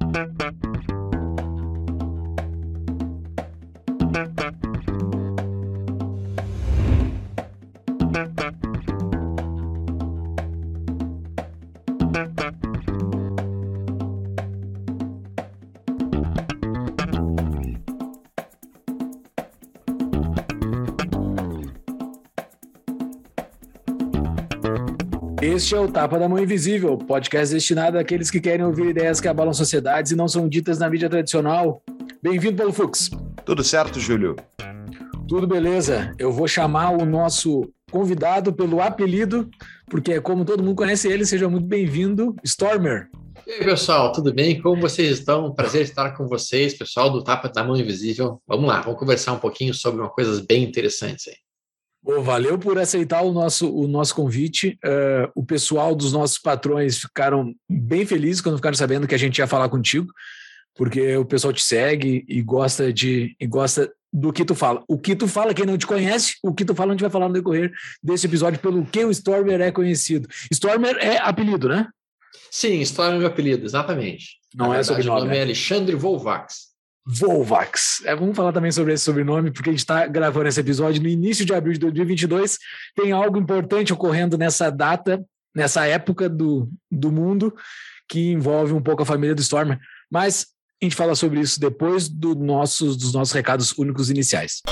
Thank you. Este é o Tapa da Mão Invisível, podcast destinado àqueles que querem ouvir ideias que abalam sociedades e não são ditas na mídia tradicional. Bem-vindo, Paulo Fux. Tudo certo, Júlio? Tudo beleza. Eu vou chamar o nosso convidado pelo apelido, porque é como todo mundo conhece ele, seja muito bem-vindo, Stormer. E aí, pessoal, tudo bem? Como vocês estão? Prazer estar com vocês, pessoal do Tapa da Mão Invisível. Vamos lá, vamos conversar um pouquinho sobre uma coisas bem interessantes aí. Oh, valeu por aceitar o nosso, o nosso convite. Uh, o pessoal dos nossos patrões ficaram bem felizes quando ficaram sabendo que a gente ia falar contigo, porque o pessoal te segue e gosta de e gosta do que tu fala. O que tu fala, quem não te conhece, o que tu fala, a gente vai falar no decorrer desse episódio pelo que o Stormer é conhecido. Stormer é apelido, né? Sim, Stormer é apelido, exatamente. Não Na é verdade, sobrenome. O nome é Alexandre Volvax. Volvax. É, vamos falar também sobre esse sobrenome, porque a gente está gravando esse episódio no início de abril de 2022. Tem algo importante ocorrendo nessa data, nessa época do, do mundo, que envolve um pouco a família do Stormer. Mas a gente fala sobre isso depois do dos nossos recados únicos iniciais.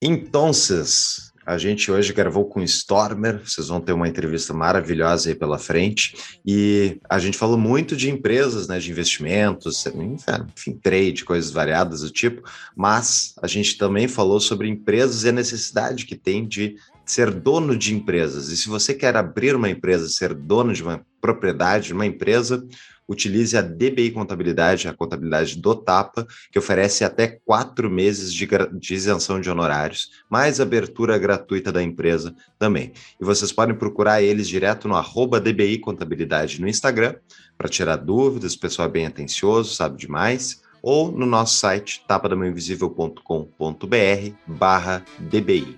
Então, a gente hoje gravou com o Stormer, vocês vão ter uma entrevista maravilhosa aí pela frente, e a gente falou muito de empresas, né, de investimentos, enfim, trade, coisas variadas do tipo, mas a gente também falou sobre empresas e a necessidade que tem de ser dono de empresas. E se você quer abrir uma empresa, ser dono de uma propriedade, de uma empresa, utilize a DBI Contabilidade, a contabilidade do Tapa, que oferece até quatro meses de, de, isenção de honorários, mais abertura gratuita da empresa também. E vocês podem procurar eles direto no arroba DBI Contabilidade no Instagram, para tirar dúvidas, o pessoal é bem atencioso, sabe demais, ou no nosso site tapadamãoinvisível.com.br barra DBI.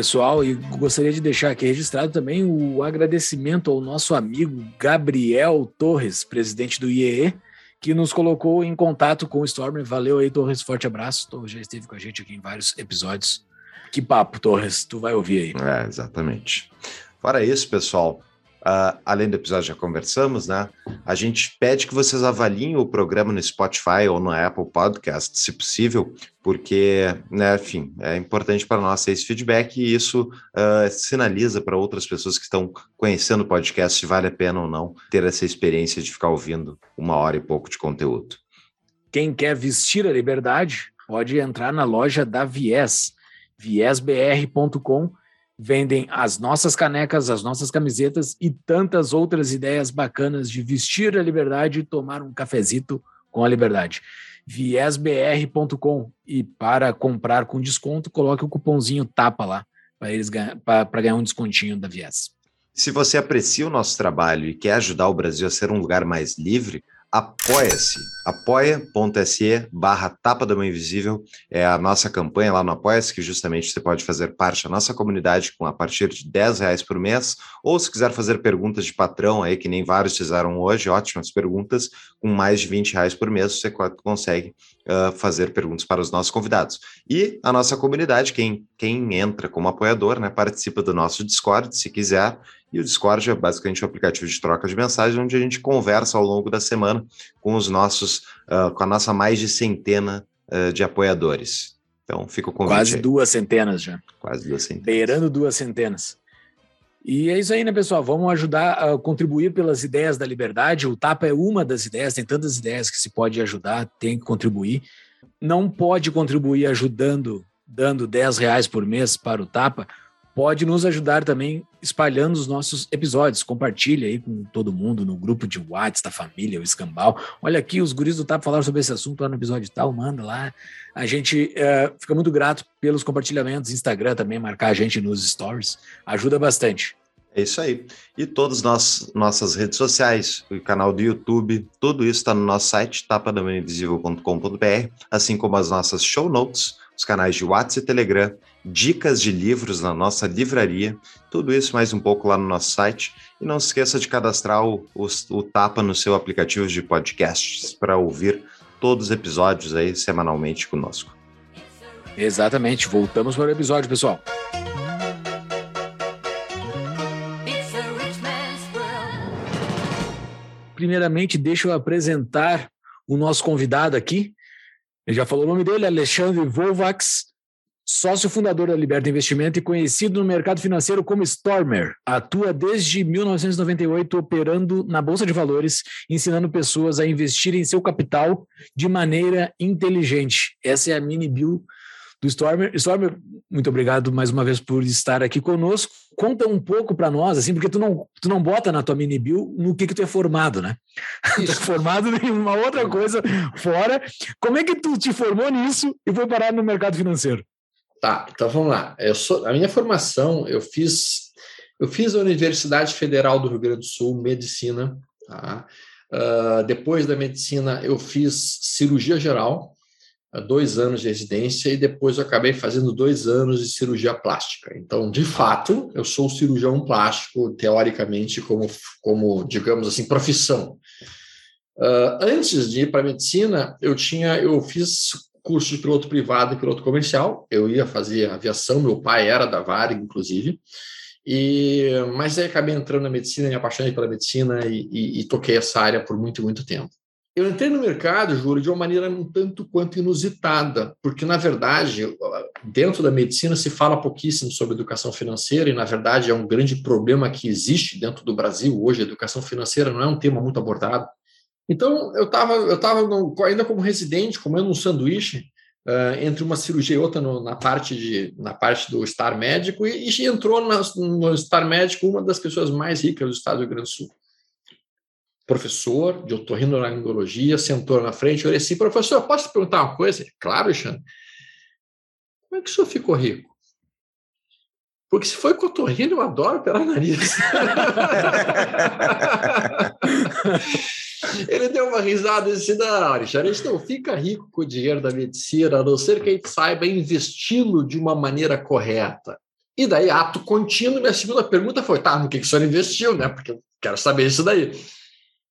Pessoal, e gostaria de deixar aqui registrado também o agradecimento ao nosso amigo Gabriel Torres, presidente do IEE, que nos colocou em contato com o Stormer. Valeu aí, Torres, forte abraço. Torres já esteve com a gente aqui em vários episódios. Que papo, Torres, tu vai ouvir aí. É, exatamente. Fora isso, pessoal, Uh, além do episódio já conversamos, né? A gente pede que vocês avaliem o programa no Spotify ou no Apple Podcast, se possível, porque, né, enfim, é importante para nós ter esse feedback e isso uh, sinaliza para outras pessoas que estão conhecendo o podcast se vale a pena ou não ter essa experiência de ficar ouvindo uma hora e pouco de conteúdo. Quem quer vestir a liberdade pode entrar na loja da Viés, viesbr.com vendem as nossas canecas, as nossas camisetas e tantas outras ideias bacanas de vestir a liberdade e tomar um cafezito com a liberdade. viesbr.com e para comprar com desconto, coloque o cupomzinho TAPA lá para eles para ganhar um descontinho da Vies. Se você aprecia o nosso trabalho e quer ajudar o Brasil a ser um lugar mais livre, apoia-se, apoia.se barra Tapa da Mão Invisível, é a nossa campanha lá no Apoia-se, que justamente você pode fazer parte da nossa comunidade com a partir de 10 reais por mês, ou se quiser fazer perguntas de patrão aí, que nem vários fizeram hoje, ótimas perguntas, com mais de 20 reais por mês, você consegue uh, fazer perguntas para os nossos convidados. E a nossa comunidade, quem, quem entra como apoiador, né, participa do nosso Discord, se quiser, e o Discord é basicamente um aplicativo de troca de mensagens, onde a gente conversa ao longo da semana com os nossos, uh, com a nossa mais de centena uh, de apoiadores. Então, fica o convite. Quase aí. duas centenas já. Quase duas centenas. Beirando duas centenas. E é isso aí, né, pessoal? Vamos ajudar a contribuir pelas ideias da liberdade. O TAPA é uma das ideias, tem tantas ideias que se pode ajudar, tem que contribuir. Não pode contribuir ajudando, dando 10 reais por mês para o TAPA, pode nos ajudar também espalhando os nossos episódios. Compartilha aí com todo mundo no grupo de WhatsApp da família, o Escambau. Olha aqui, os guris do TAP falaram sobre esse assunto lá no episódio tal, manda lá. A gente é, fica muito grato pelos compartilhamentos, Instagram também, marcar a gente nos stories. Ajuda bastante. É isso aí. E todas nós, nossas redes sociais, o canal do YouTube, tudo isso está no nosso site, tapadamaninvisível.com.br, assim como as nossas show notes, os canais de WhatsApp e Telegram, dicas de livros na nossa livraria, tudo isso mais um pouco lá no nosso site. E não se esqueça de cadastrar o, o, o Tapa no seu aplicativo de podcasts para ouvir todos os episódios aí semanalmente conosco. Exatamente. Voltamos para o episódio, pessoal. Primeiramente, deixa eu apresentar o nosso convidado aqui. Ele já falou o nome dele, Alexandre Volvax, sócio fundador da Liberta Investimento e conhecido no mercado financeiro como Stormer. Atua desde 1998 operando na Bolsa de Valores, ensinando pessoas a investirem seu capital de maneira inteligente. Essa é a mini bill do Stormer. Stormer, muito obrigado mais uma vez por estar aqui conosco. Conta um pouco para nós, assim, porque tu não, tu não bota na tua mini bill no que, que tu é formado, né? tu é formado em uma outra coisa fora. Como é que tu te formou nisso e foi parar no mercado financeiro? Tá, então vamos lá. Eu sou, a minha formação, eu fiz, eu fiz a Universidade Federal do Rio Grande do Sul, medicina. Tá? Uh, depois da medicina, eu fiz cirurgia geral, dois anos de residência, e depois eu acabei fazendo dois anos de cirurgia plástica. Então, de fato, eu sou cirurgião plástico, teoricamente, como, como digamos assim, profissão. Uh, antes de ir para a medicina, eu tinha, eu fiz curso de piloto privado e piloto comercial. Eu ia fazer aviação, meu pai era da Varig, inclusive. E, mas aí acabei entrando na medicina, me apaixonei pela medicina e, e, e, toquei essa área por muito, muito tempo. Eu entrei no mercado, Júlio, de uma maneira um tanto quanto inusitada, porque, na verdade, dentro da medicina se fala pouquíssimo sobre educação financeira e, na verdade, é um grande problema que existe dentro do Brasil hoje. A educação financeira não é um tema muito abordado. Então, eu estava eu tava ainda como residente, comendo um sanduíche, uh, entre uma cirurgia e outra no, na, parte de, na parte do estar médico, e, e entrou na, no estar médico uma das pessoas mais ricas do estado do Rio Grande do Sul. Professor de otorrinolaringologia, sentou na frente, eu olhei assim, professor, posso te perguntar uma coisa? Claro, Alexandre. Como é que o senhor ficou rico? Porque se foi cotorrino, eu adoro pela nariz. Ele deu uma risada e disse: Não, a gente não fica rico com o dinheiro da medicina, a não ser que a gente saiba investi-lo de uma maneira correta. E daí, ato contínuo, minha segunda pergunta foi: tá, no que, que o senhor investiu, né? Porque eu quero saber isso daí.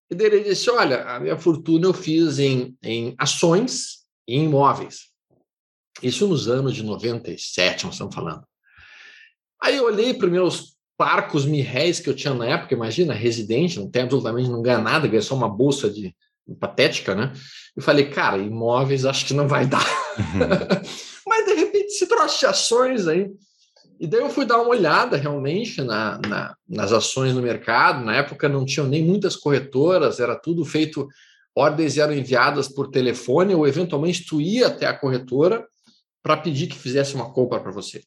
E daí ele disse: Olha, a minha fortuna eu fiz em, em ações e imóveis. Isso nos anos de 97, nós estamos falando. Aí eu olhei para os meus parcos mil réis que eu tinha na época, imagina, residente, não tem absolutamente, não ganha nada, ganha só uma bolsa de patética, né? Eu falei, cara, imóveis acho que não vai dar. Uhum. Mas de repente se trouxe ações aí. E daí eu fui dar uma olhada realmente na, na, nas ações no mercado. Na época não tinham nem muitas corretoras, era tudo feito, ordens eram enviadas por telefone ou eventualmente tu ia até a corretora para pedir que fizesse uma compra para você.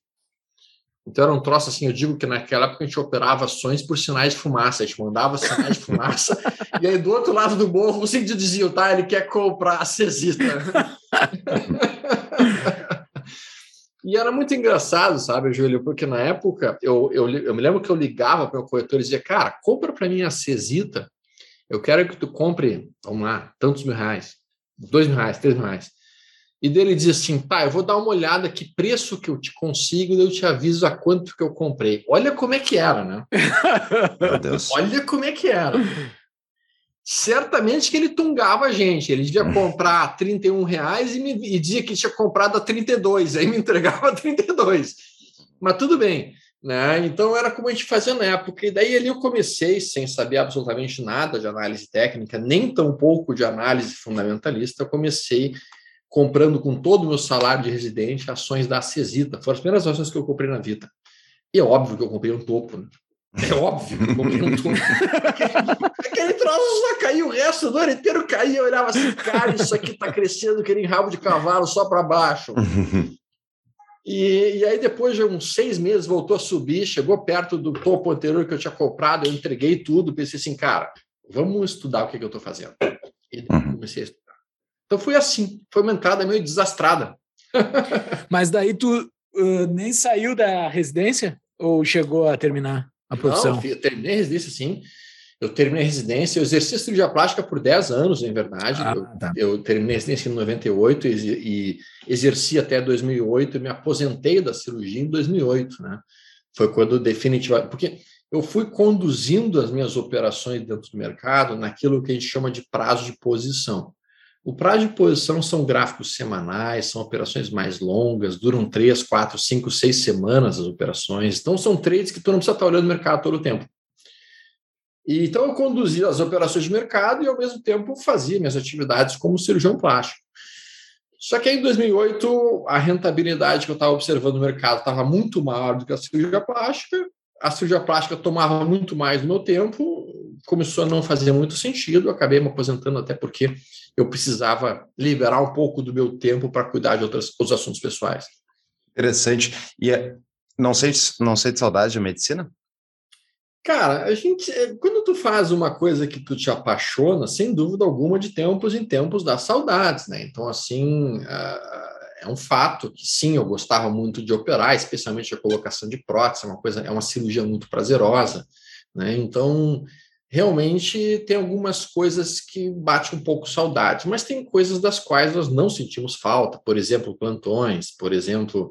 Então era um troço assim, eu digo que naquela época a gente operava ações por sinais de fumaça, a gente mandava sinais de fumaça, e aí do outro lado do morro você dizia, tá, ele quer comprar a Cesita. e era muito engraçado, sabe, Júlio, porque na época eu, eu, eu me lembro que eu ligava para o corretor e dizia, cara, compra para mim a Cesita, eu quero que tu compre, vamos lá, tantos mil reais, dois mil reais, três mil reais. E dele diz assim, tá, eu vou dar uma olhada que preço que eu te consigo e eu te aviso a quanto que eu comprei. Olha como é que era, né? Meu Deus. Olha como é que era. Certamente que ele tungava a gente. Ele devia comprar 31 reais e, me, e dizia que tinha comprado a 32, aí me entregava a 32. Mas tudo bem. Né? Então era como a gente fazia na época. E daí ali eu comecei sem saber absolutamente nada de análise técnica, nem tão pouco de análise fundamentalista. Eu comecei comprando com todo o meu salário de residente ações da Cesita. Foram as primeiras ações que eu comprei na vida. E é óbvio que eu comprei um topo, né? É óbvio que eu comprei um topo. Aquele troço só caiu, o resto do ano inteiro caía. Eu olhava assim, cara, isso aqui tá crescendo que nem rabo de cavalo só para baixo. E, e, aí, depois de uns seis meses, voltou a subir, chegou perto do topo anterior que eu tinha comprado, eu entreguei tudo, pensei assim, cara, vamos estudar o que, que eu estou fazendo. E uhum. comecei a estudar. Então foi assim, foi uma entrada meio desastrada. Mas daí tu uh, nem saiu da residência ou chegou a terminar a profissão? Não, eu terminei a residência, sim. Eu terminei a residência, eu exerci a cirurgia plástica por 10 anos, em verdade. Ah, eu, tá. eu, terminei a residência em 98 e, e exerci até 2008 e me aposentei da cirurgia em 2008, né? Foi quando definitivamente... Porque eu fui conduzindo as minhas operações dentro do mercado naquilo que a gente chama de prazo de posição. O prazo de posição são gráficos semanais, são operações mais longas, duram três, quatro, cinco, seis semanas as operações. Então, são trades que tu não precisa estar olhando o mercado todo o tempo. E, então, eu conduzia as operações de mercado e, ao mesmo tempo, fazia minhas atividades como cirurgião plástico. Só que em 2008, a rentabilidade que eu estava observando no mercado estava muito maior do que a cirurgia plástica. A cirurgia plástica tomava muito mais do meu tempo, começou a não fazer muito sentido. Acabei me aposentando, até porque eu precisava liberar um pouco do meu tempo para cuidar de outros assuntos pessoais. Interessante. E é, não sente, não sente saudade da medicina? Cara, a gente, é, quando tu faz uma coisa que tu te apaixona, sem dúvida alguma, de tempos em tempos dá saudades, né? Então, assim, é um fato que sim, eu gostava muito de operar, especialmente a colocação de prótese, é uma coisa, é uma cirurgia muito prazerosa, né? Então, realmente tem algumas coisas que bate um pouco saudade, mas tem coisas das quais nós não sentimos falta, por exemplo, plantões, por exemplo,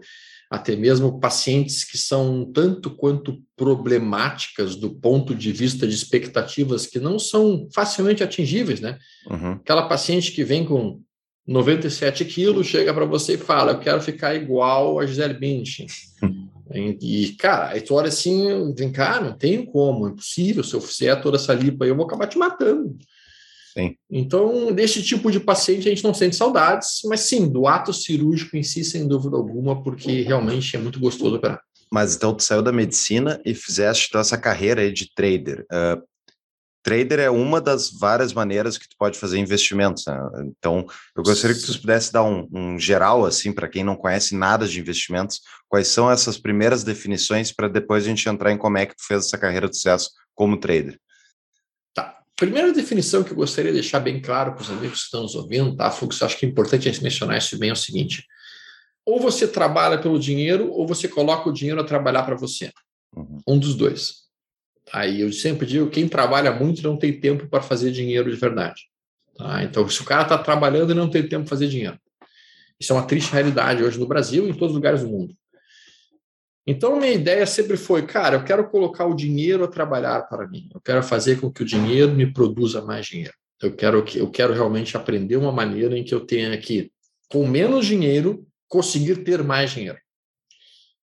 até mesmo pacientes que são tanto quanto problemáticas do ponto de vista de expectativas que não são facilmente atingíveis, né? Uhum. Aquela paciente que vem com 97 quilos, chega para você e fala, eu quero ficar igual a Gisele Bündchen. e, cara, aí tu olha assim, vem cá, não tem como, é impossível, se eu fizer toda essa lipa aí, eu vou acabar te matando. Sim. Então, desse tipo de paciente, a gente não sente saudades, mas sim, do ato cirúrgico em si, sem dúvida alguma, porque realmente é muito gostoso operar. Mas então tu saiu da medicina e fizeste então, essa carreira aí de trader. Uh, trader é uma das várias maneiras que tu pode fazer investimentos. Né? Então, eu gostaria que tu pudesse dar um, um geral, assim, para quem não conhece nada de investimentos, quais são essas primeiras definições para depois a gente entrar em como é que tu fez essa carreira de sucesso como trader. Primeira definição que eu gostaria de deixar bem claro para os amigos que estão nos ouvindo, tá, Fux? Acho que é importante a gente mencionar isso bem é o seguinte: ou você trabalha pelo dinheiro, ou você coloca o dinheiro a trabalhar para você. Uhum. Um dos dois. Aí eu sempre digo: quem trabalha muito não tem tempo para fazer dinheiro de verdade. Tá? Então, se o cara está trabalhando e não tem tempo para fazer dinheiro. Isso é uma triste realidade hoje no Brasil e em todos os lugares do mundo. Então, minha ideia sempre foi, cara, eu quero colocar o dinheiro a trabalhar para mim. Eu quero fazer com que o dinheiro me produza mais dinheiro. Eu quero, eu quero realmente aprender uma maneira em que eu tenha que, com menos dinheiro, conseguir ter mais dinheiro.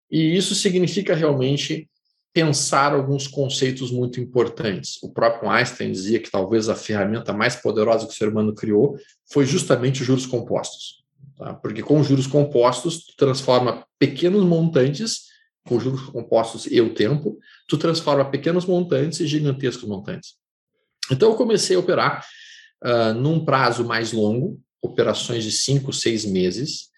E isso significa realmente pensar alguns conceitos muito importantes. O próprio Einstein dizia que talvez a ferramenta mais poderosa que o ser humano criou foi justamente os juros compostos. Tá? Porque com os juros compostos, tu transforma pequenos montantes com juros compostos e o tempo, tu transforma pequenos montantes em gigantescos montantes. Então, eu comecei a operar uh, num prazo mais longo, operações de cinco, seis meses,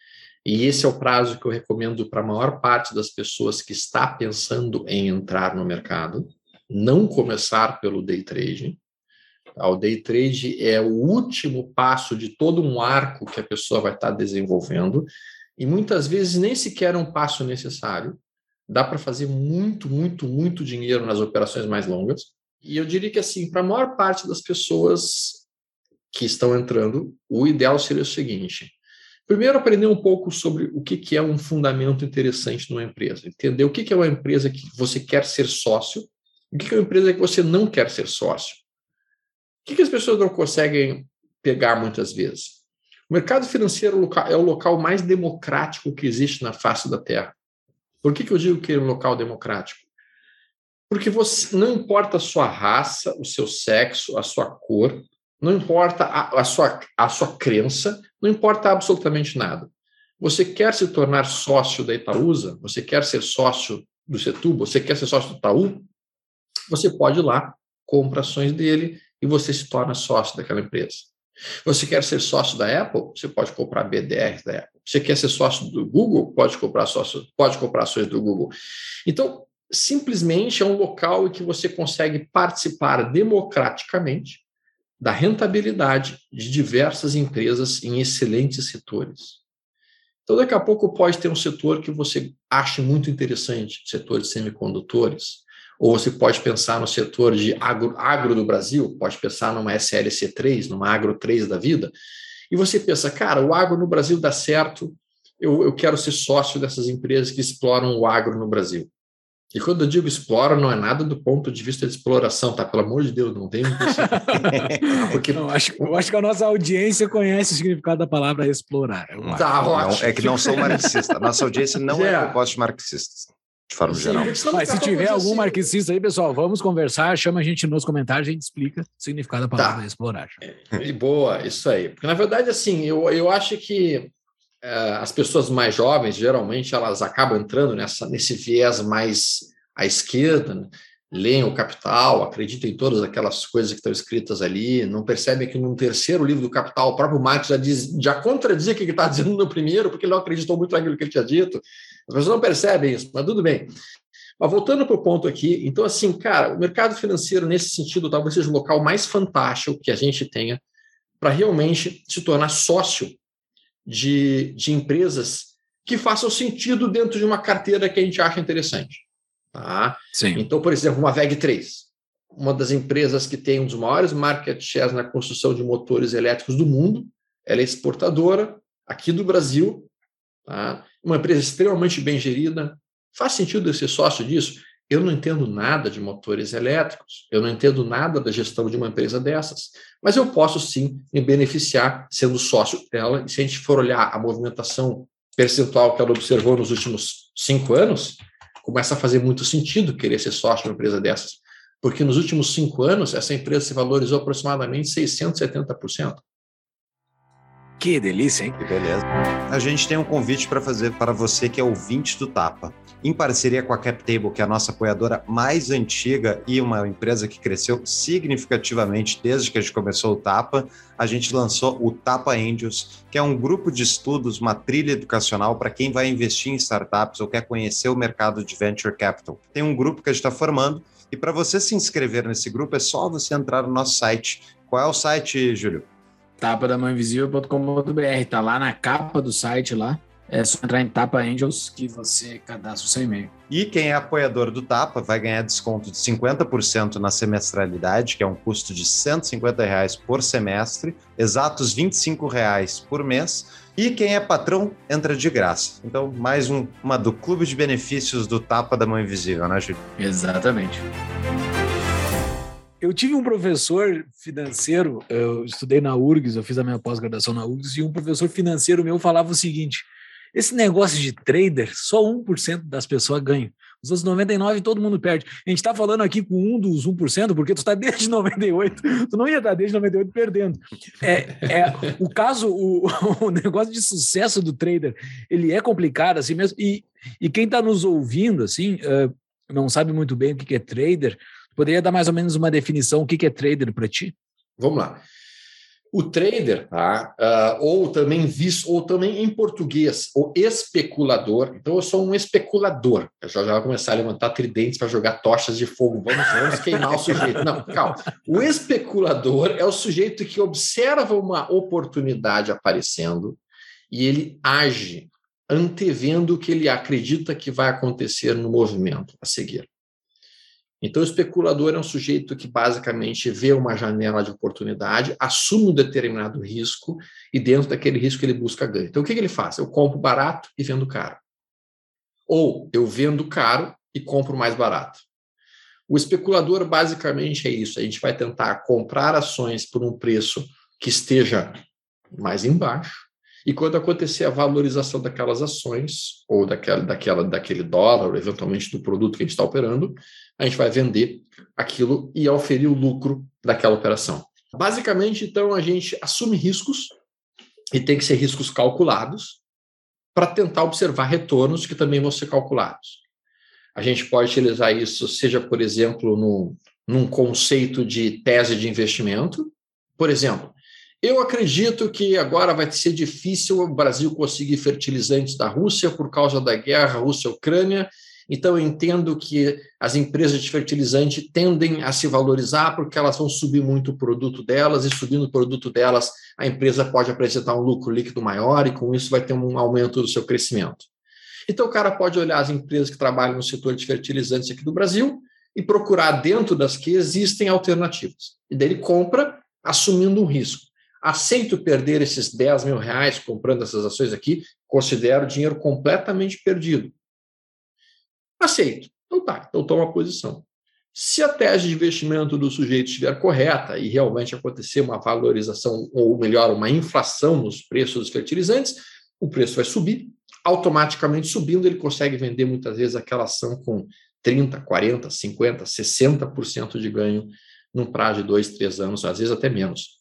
e esse é o prazo que eu recomendo para a maior parte das pessoas que está pensando em entrar no mercado, não começar pelo day trade. Tá? O day trade é o último passo de todo um arco que a pessoa vai estar desenvolvendo, e muitas vezes nem sequer é um passo necessário dá para fazer muito, muito, muito dinheiro nas operações mais longas. E eu diria que, assim, para a maior parte das pessoas que estão entrando, o ideal seria o seguinte: primeiro, aprender um pouco sobre o que, é um fundamento interessante numa empresa, entender o que, é uma empresa que você quer ser sócio, o que, é uma empresa que você não quer ser sócio. O que, as pessoas não conseguem pegar muitas vezes? O mercado financeiro é o local mais democrático que existe na face da Terra. Por que eu digo que é um local democrático? Porque você não importa a sua raça, o seu sexo, a sua cor, não importa a, a, sua, a sua crença, não importa absolutamente nada. Você quer se tornar sócio da Itaúsa? Você quer ser sócio do Setúbal? Você quer ser sócio do Itaú? Você pode ir lá, compra ações dele e você se torna sócio daquela empresa. Você quer ser sócio da Apple? Você pode comprar BDR da Apple. Você quer ser sócio do Google? Pode comprar sócio, pode comprar ações do Google. Então, simplesmente é um local em que você consegue participar democraticamente da rentabilidade de diversas empresas em excelentes setores. Então, daqui a pouco pode ter um setor que você ache muito interessante, setor de semicondutores, ou você pode pensar no setor de agro, agro do Brasil, pode pensar numa SLC3, numa Agro 3 da vida, e você pensa, cara, o agro no Brasil dá certo, eu, eu quero ser sócio dessas empresas que exploram o agro no Brasil. E quando eu digo explora, não é nada do ponto de vista de exploração, tá? Pelo amor de Deus, não tem. Porque... não, acho, eu acho que a nossa audiência conhece o significado da palavra explorar. Tá, não, é que não sou marxista. Nossa audiência não é, é composta de marxistas, de forma Sim, geral. Mas se tiver algum assim... marxista aí, pessoal, vamos conversar, chama a gente nos comentários, a gente explica o significado da palavra tá. explorar. É, e boa, isso aí. Porque, na verdade, assim, eu, eu acho que as pessoas mais jovens, geralmente, elas acabam entrando nessa, nesse viés mais à esquerda, né? leem o Capital, acreditam em todas aquelas coisas que estão escritas ali, não percebem que no terceiro livro do Capital, o próprio Marx já, diz, já contradizia o que ele está dizendo no primeiro, porque ele não acreditou muito naquilo que ele tinha dito. As pessoas não percebem isso, mas tudo bem. Mas voltando para o ponto aqui, então, assim, cara, o mercado financeiro, nesse sentido, talvez seja o local mais fantástico que a gente tenha para realmente se tornar sócio de, de empresas que façam sentido dentro de uma carteira que a gente acha interessante. Tá? Sim. Então, por exemplo, uma VEG3, uma das empresas que tem um dos maiores market shares na construção de motores elétricos do mundo, ela é exportadora aqui do Brasil, tá? uma empresa extremamente bem gerida. Faz sentido eu ser sócio disso? Eu não entendo nada de motores elétricos, eu não entendo nada da gestão de uma empresa dessas, mas eu posso sim me beneficiar sendo sócio dela. E se a gente for olhar a movimentação percentual que ela observou nos últimos cinco anos, começa a fazer muito sentido querer ser sócio de uma empresa dessas, porque nos últimos cinco anos essa empresa se valorizou aproximadamente 670%. Que delícia, hein? Que beleza. A gente tem um convite para fazer para você que é ouvinte do Tapa. Em parceria com a CapTable, que é a nossa apoiadora mais antiga e uma empresa que cresceu significativamente desde que a gente começou o Tapa, a gente lançou o Tapa Angels, que é um grupo de estudos, uma trilha educacional para quem vai investir em startups ou quer conhecer o mercado de venture capital. Tem um grupo que a gente está formando e para você se inscrever nesse grupo é só você entrar no nosso site. Qual é o site, Júlio? tapadamãoinvisível.com.br, tá lá na capa do site lá. É só entrar em Tapa Angels que você cadastra o seu e-mail. E quem é apoiador do Tapa vai ganhar desconto de 50% na semestralidade, que é um custo de 150 reais por semestre, exatos 25 reais por mês. E quem é patrão entra de graça. Então, mais um, uma do Clube de Benefícios do Tapa da Mão Invisível, né, Júlio? Exatamente. Eu tive um professor financeiro, eu estudei na URGS, eu fiz a minha pós-graduação na URGS, e um professor financeiro meu falava o seguinte: esse negócio de trader, só 1% das pessoas ganham. Os outros 99% todo mundo perde. A gente está falando aqui com um dos 1%, porque tu está desde 98, tu não ia estar desde 98 perdendo. É, é, o caso, o, o negócio de sucesso do trader, ele é complicado assim mesmo. E, e quem está nos ouvindo, assim, uh, não sabe muito bem o que é trader, Poderia dar mais ou menos uma definição? O que é trader para ti? Vamos lá. O trader, tá? Uh, ou também visto, ou também em português, o especulador. Então, eu sou um especulador. Eu já, já vou começar a levantar tridentes para jogar tochas de fogo. Vamos, vamos queimar o sujeito. Não, calma. O especulador é o sujeito que observa uma oportunidade aparecendo e ele age antevendo o que ele acredita que vai acontecer no movimento a seguir. Então, o especulador é um sujeito que basicamente vê uma janela de oportunidade, assume um determinado risco e, dentro daquele risco, ele busca ganho. Então, o que, ele faz? Eu compro barato e vendo caro. Ou eu vendo caro e compro mais barato. O especulador, basicamente, é isso. A gente vai tentar comprar ações por um preço que esteja mais embaixo. E quando acontecer a valorização daquelas ações, ou daquela, daquela, daquele dólar, ou eventualmente do produto que a gente está operando, a gente vai vender aquilo e oferir o lucro daquela operação. Basicamente, então, a gente assume riscos e tem que ser riscos calculados para tentar observar retornos que também vão ser calculados. A gente pode utilizar isso, seja, por exemplo, no, num conceito de tese de investimento. Por exemplo, Eu acredito que agora vai ser difícil o Brasil conseguir fertilizantes da Rússia por causa da guerra Rússia-Ucrânia. Então, eu entendo que as empresas de fertilizante tendem a se valorizar porque elas vão subir muito o produto delas, e subindo o produto delas, a empresa pode apresentar um lucro líquido maior e, com isso, vai ter um aumento do seu crescimento. Então, o cara pode olhar as empresas que trabalham no setor de fertilizantes aqui do Brasil e procurar dentro das que existem alternativas. E daí ele compra assumindo um risco. Aceito perder esses 10 mil reais comprando essas ações aqui, considero dinheiro completamente perdido. Aceito. Então tá, então toma posição. Se a tese de investimento do sujeito estiver correta e realmente acontecer uma valorização, ou melhor, uma inflação nos preços dos fertilizantes, o preço vai subir, automaticamente subindo, ele consegue vender muitas vezes aquela ação com 30, 40, 50, 60% de ganho num prazo de dois, três anos, às vezes até menos.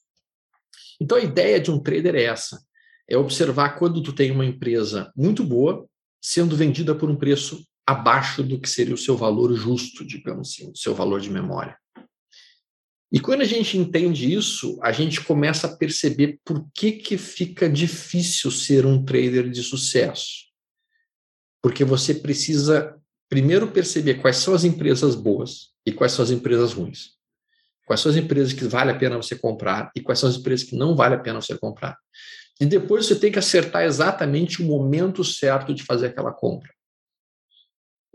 Então a ideia de um trader é essa: é observar quando tu tem uma empresa muito boa sendo vendida por um preço abaixo do que seria o seu valor justo, digamos assim, o seu valor de memória. E quando a gente entende isso, a gente começa a perceber por que, que fica difícil ser um trader de sucesso. Porque você precisa primeiro perceber quais são as empresas boas e quais são as empresas ruins. Quais são as empresas que vale a pena você comprar e quais são as empresas que não vale a pena você comprar. E depois você tem que acertar exatamente o momento certo de fazer aquela compra.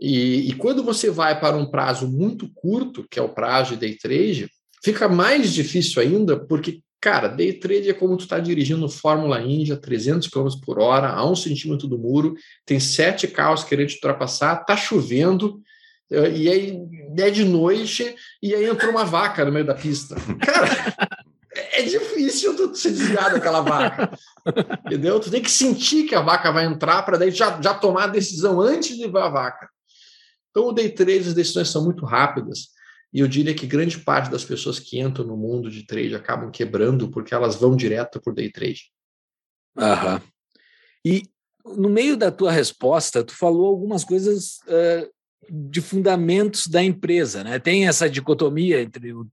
E, e, quando você vai para um prazo muito curto, que é o prazo de day trade, Fica mais difícil ainda porque, cara, day trade é como tu está dirigindo Fórmula Indy a 300 km por hora, a um centímetro do muro, tem sete carros querendo te ultrapassar, tá chovendo, eh, e aí é de noite, e aí entrou uma vaca no meio da pista. Cara, é difícil tu se desviar daquela vaca. Entendeu? Tu tem que sentir que a vaca vai entrar para daí já, já tomar a decisão antes de ver a vaca. Então, o day trade, as decisões são muito rápidas. E eu diria que grande parte das pessoas que entram no mundo de trade acabam quebrando porque elas vão direto por day trade. Aham. E no meio da tua resposta, tu falou algumas coisas uh, de fundamentos da empresa, né? Tem essa dicotomia entre o,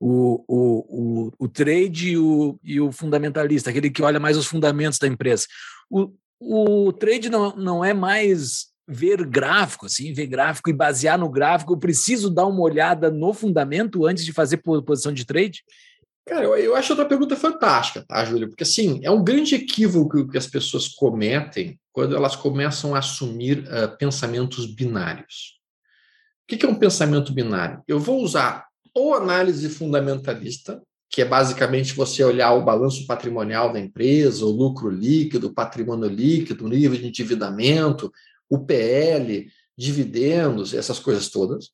o, o, o, o trade e o, e o fundamentalista, aquele que olha mais os fundamentos da empresa. O, o trade não, não é mais ver gráfico, assim, ver gráfico e basear no gráfico, eu preciso dar uma olhada no fundamento antes de fazer posição de trade? Cara, eu, eu acho outra pergunta fantástica, tá, Júlio? Porque, assim, é um grande equívoco que as pessoas cometem quando elas começam a assumir uh, pensamentos binários. O que é um pensamento binário? Eu vou usar ou análise fundamentalista, que é basicamente você olhar o balanço patrimonial da empresa, o lucro líquido, o patrimônio líquido, o nível de endividamento, o PL, dividendos, essas coisas todas.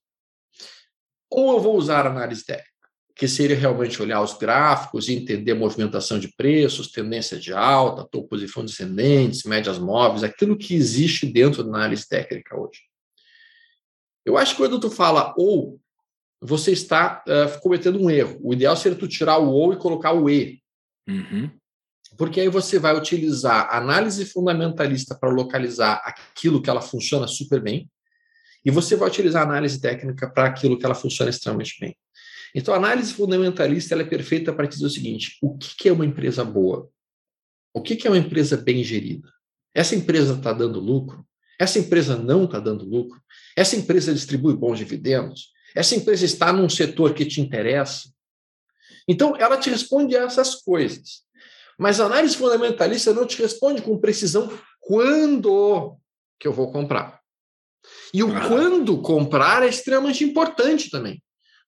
Ou eu vou usar análise técnica, que seria realmente olhar os gráficos e entender movimentação de preços, tendência de alta, topo posição descendentes, médias móveis, aquilo que existe dentro da análise técnica hoje. Eu acho que quando tu fala ou, você está uh, cometendo um erro. O ideal seria tu tirar o ou e colocar o e. Uhum porque aí você vai utilizar análise fundamentalista para localizar aquilo que ela funciona super bem, e você vai utilizar análise técnica para aquilo que ela funciona extremamente bem. Então, a análise fundamentalista ela é perfeita para dizer o seguinte: o que é uma empresa boa? O que é uma empresa bem gerida? Essa empresa está dando lucro? Essa empresa não está dando lucro? Essa empresa distribui bons dividendos? Essa empresa está num setor que te interessa? Então, ela te responde a essas coisas. Mas a análise fundamentalista não te responde com precisão quando que eu vou comprar. E o ah. quando comprar é extremamente importante também.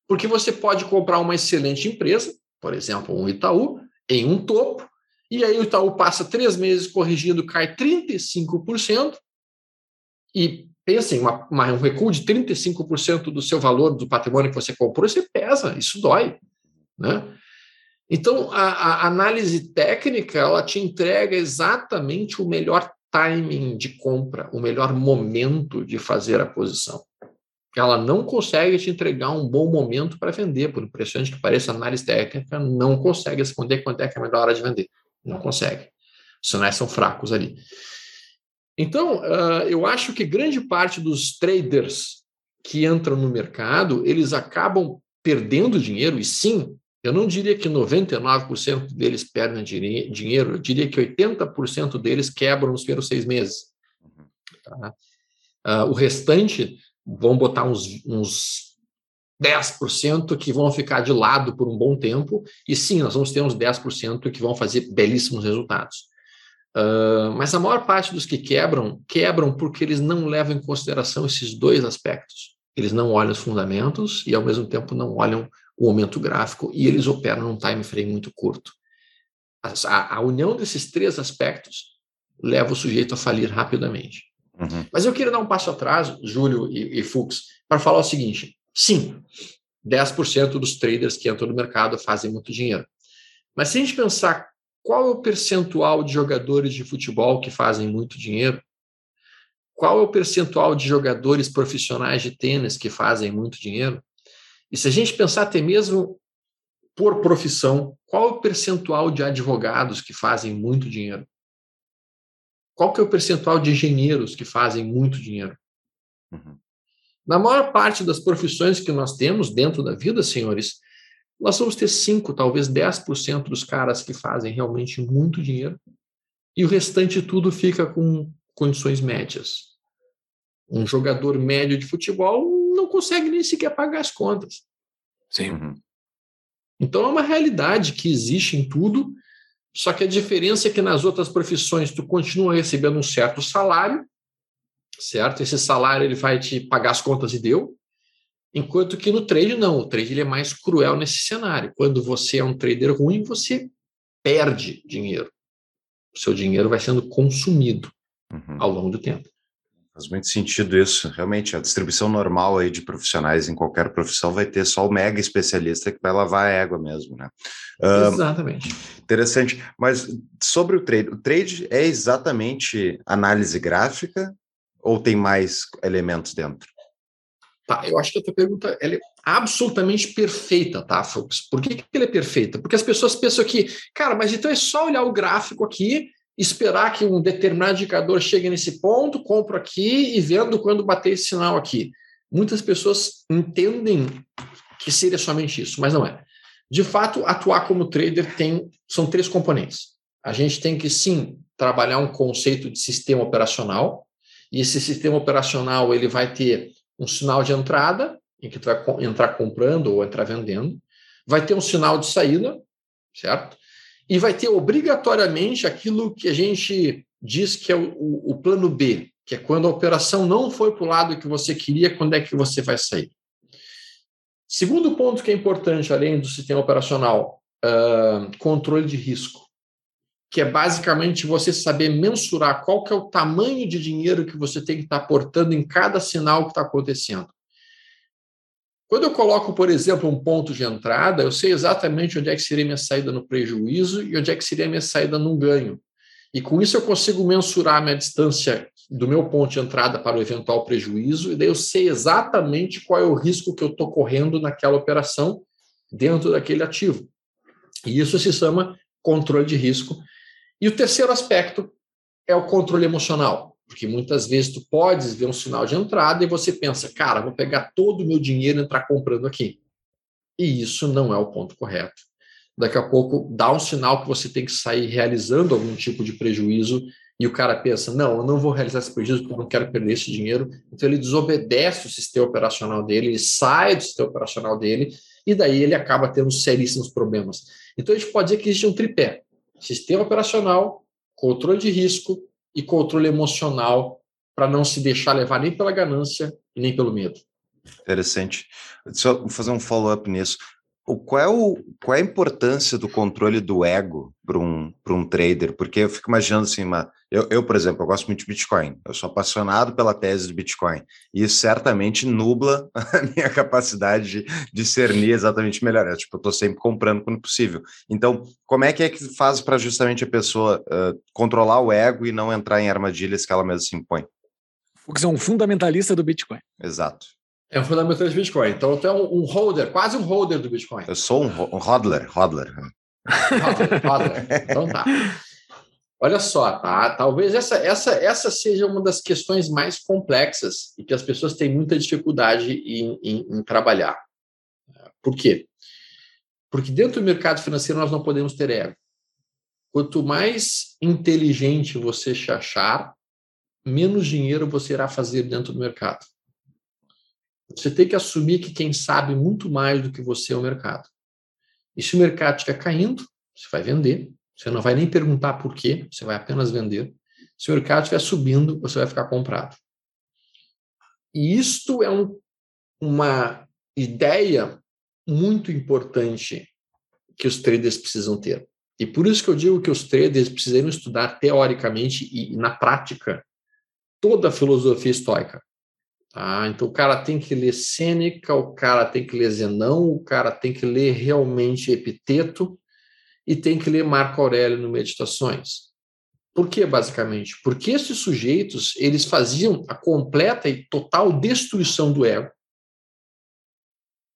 Porque você pode comprar uma excelente empresa, por exemplo, um Itaú, em um topo, e aí o Itaú passa três meses corrigindo, cai 35%, e pensem, uma, uma, um recuo de 35% do seu valor do patrimônio que você comprou, isso pesa, isso dói. Né? Então, a, a, análise técnica ela te entrega exatamente o melhor timing de compra, o melhor momento de fazer a posição. Ela não consegue te entregar um bom momento para vender, por impressionante que pareça, a análise técnica não consegue responder quando é que é a melhor hora de vender. Não consegue. Os sinais são fracos ali. Então, uh, eu acho que grande parte dos traders que entram no mercado, eles acabam perdendo dinheiro, e sim, Eu não diria que 99% deles perdem dinheiro, eu diria que 80% deles quebram nos primeiros seis meses. Tá? Uh, o restante vão botar uns, uns 10% que vão ficar de lado por um bom tempo, e sim, nós vamos ter uns 10% que vão fazer belíssimos resultados. Uh, mas a maior parte dos que quebram, quebram porque eles não levam em consideração esses dois aspectos. Eles não olham os fundamentos e, ao mesmo tempo, não olham o momento gráfico e eles operam num time frame muito curto. A, a união desses três aspectos leva o sujeito a falir rapidamente. Uhum. Mas eu queria dar um passo atrás, Júlio e, e Fux, para falar o seguinte: sim, 10% dos traders que entram no mercado fazem muito dinheiro. Mas se a gente pensar qual é o percentual de jogadores de futebol que fazem muito dinheiro, qual é o percentual de jogadores profissionais de tênis que fazem muito dinheiro, e se a gente pensar até mesmo por profissão, qual é o percentual de advogados que fazem muito dinheiro? Qual que é o percentual de engenheiros que fazem muito dinheiro? Uhum. Na maior parte das profissões que nós temos dentro da vida, senhores, nós vamos ter 5, talvez 10% dos caras que fazem realmente muito dinheiro, e o restante tudo fica com condições médias. Um jogador médio de futebol não consegue nem sequer pagar as contas. Sim. Uhum. Então é uma realidade que existe em tudo, só que a diferença é que nas outras profissões tu continua recebendo um certo salário, certo? Esse salário ele vai te pagar as contas e deu. Enquanto que no trade não, o trade ele é mais cruel nesse cenário. Quando você é um trader ruim, você perde dinheiro. O seu dinheiro vai sendo consumido uhum. ao longo do tempo. Faz muito sentido isso. Realmente, a distribuição normal aí de profissionais em qualquer profissão vai ter só o mega especialista que vai lavar a égua mesmo, né? Exatamente. Interessante. Mas sobre o trade, o trade é exatamente análise gráfica ou tem mais elementos dentro? Tá, eu acho que a tua pergunta é absolutamente perfeita, tá, Fux? Por que, que ela é perfeita? Porque as pessoas pensam que, cara, mas então é só olhar o gráfico aqui esperar que um determinado indicador chegue nesse ponto, compro aqui e vendo quando bater esse sinal aqui. Muitas pessoas entendem que seria somente isso, mas não é. De fato, atuar como trader tem são três componentes. A gente tem que sim trabalhar um conceito de sistema operacional, e esse sistema operacional ele vai ter um sinal de entrada, em que tu vai entrar comprando ou entrar vendendo, vai ter um sinal de saída, certo? E vai ter obrigatoriamente aquilo que a gente diz que é o, o, o plano B, que é quando a operação não foi para o lado que você queria, quando é que você vai sair. Segundo ponto que é importante, além do sistema operacional, uh, controle de risco, que é basicamente você saber mensurar qual que é o tamanho de dinheiro que você tem que estar aportando em cada sinal que está acontecendo. Quando eu coloco, por exemplo, um ponto de entrada, eu sei exatamente onde é que seria minha saída no prejuízo e onde é que seria minha saída no ganho. E com isso eu consigo mensurar a minha distância do meu ponto de entrada para o eventual prejuízo, e daí eu sei exatamente qual é o risco que eu estou correndo naquela operação dentro daquele ativo. E isso se chama controle de risco. E o terceiro aspecto é o controle emocional. Porque muitas vezes tu podes ver um sinal de entrada e você pensa, cara, vou pegar todo o meu dinheiro e entrar comprando aqui. E isso não é o ponto correto. Daqui a pouco dá um sinal que você tem que sair realizando algum tipo de prejuízo e o cara pensa, não, eu não vou realizar esse prejuízo porque eu não quero perder esse dinheiro. Então ele desobedece o sistema operacional dele, ele sai do sistema operacional dele e daí ele acaba tendo seríssimos problemas. Então a gente pode dizer que existe um tripé: sistema operacional, controle de risco e controle emocional para não se deixar levar nem pela ganância e nem pelo medo. Interessante. Só fazer um follow-up nisso. O, qual, é o, qual é a importância do controle do ego para um, um trader? Porque eu fico imaginando assim, uma, eu, eu, por exemplo, eu gosto muito de Bitcoin, eu sou apaixonado pela tese do Bitcoin, e isso certamente nubla a minha capacidade de discernir exatamente melhor. Eu, tipo, eu estou sempre comprando quando possível. Então, como é que é que faz para justamente a pessoa uh, controlar o ego e não entrar em armadilhas que ela mesma se impõe? Porque é um fundamentalista do Bitcoin. Exato. É um fundamentalista do Bitcoin. Então, tu é um, um holder, quase um holder do Bitcoin. Eu sou um, um hodler, hodler. hodler, hodler. Então tá. Olha só, tá? Talvez essa, essa, essa seja uma das questões mais complexas e que as pessoas têm muita dificuldade em, em, em trabalhar. Por quê? Porque dentro do mercado financeiro nós não podemos ter ego. Quanto mais inteligente você se achar, menos dinheiro você irá fazer dentro do mercado. Você tem que assumir que quem sabe muito mais do que você é o mercado. E se o mercado estiver caindo, você vai vender. Você não vai nem perguntar por quê, você vai apenas vender. Se o mercado estiver subindo, você vai ficar comprado. E isto é um, uma ideia muito importante que os traders precisam ter. E por isso que eu digo que os traders precisam estudar teoricamente e, e na prática toda a filosofia estoica. Tá? Então o cara tem que ler Sêneca, o cara tem que ler Zenão, o cara tem que ler realmente Epiteto e tem que ler Marco Aurélio no Meditações. Por que, basicamente? Porque esses sujeitos, eles faziam a completa e total destruição do ego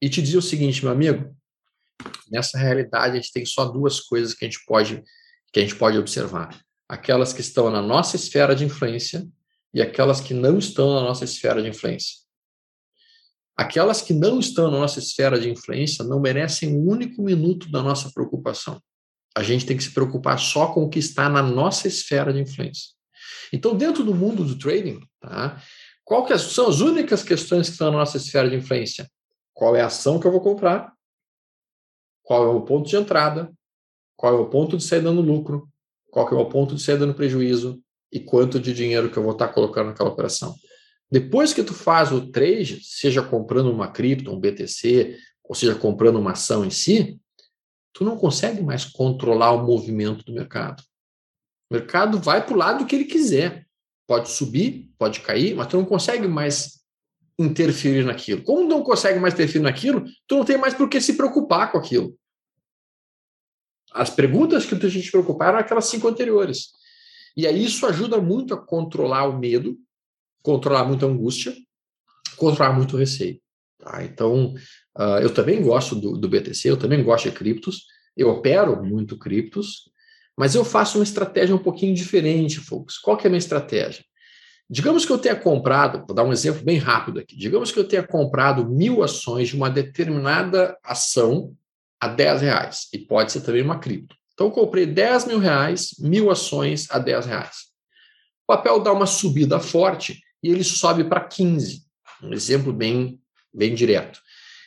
e te diziam o seguinte, meu amigo, nessa realidade a gente tem só duas coisas que a gente pode que a gente pode observar. Aquelas que estão na nossa esfera de influência e aquelas que não estão na nossa esfera de influência. Aquelas que não estão na nossa esfera de influência não merecem um único minuto da nossa preocupação. A gente tem que se preocupar só com o que está na nossa esfera de influência. Então, dentro do mundo do trading, tá, qual que são as únicas questões que estão na nossa esfera de influência? Qual é a ação que eu vou comprar? Qual é o ponto de entrada? Qual é o ponto de saída no lucro? Qual é o ponto de saída no prejuízo? E quanto de dinheiro que eu vou estar colocando naquela operação. Depois que tu faz o trade, seja comprando uma cripto, um BTC, ou seja, comprando uma ação em si, tu não consegue mais controlar o movimento do mercado. O mercado vai para o lado que ele quiser. Pode subir, pode cair, mas tu não consegue mais interferir naquilo. Como não consegue mais interferir naquilo, tu não tem mais por que se preocupar com aquilo. As perguntas que tu tinha te preocupar eram aquelas cinco anteriores. E aí isso ajuda muito a controlar o medo, controlar muito a angústia, controlar muito o receio. Tá? Então, uh, eu também gosto do, do BTC, eu também gosto de criptos, eu opero muito criptos, mas eu faço uma estratégia um pouquinho diferente, folks. Qual que é a minha estratégia? Digamos que eu tenha comprado, vou dar um exemplo bem rápido aqui. Digamos que eu tenha comprado mil ações de uma determinada ação a 10 reais, e pode ser também uma cripto. Então, eu comprei 10 mil reais, mil ações a 10 reais. O papel dá uma subida forte e ele sobe para 15. Um exemplo bem, bem direto.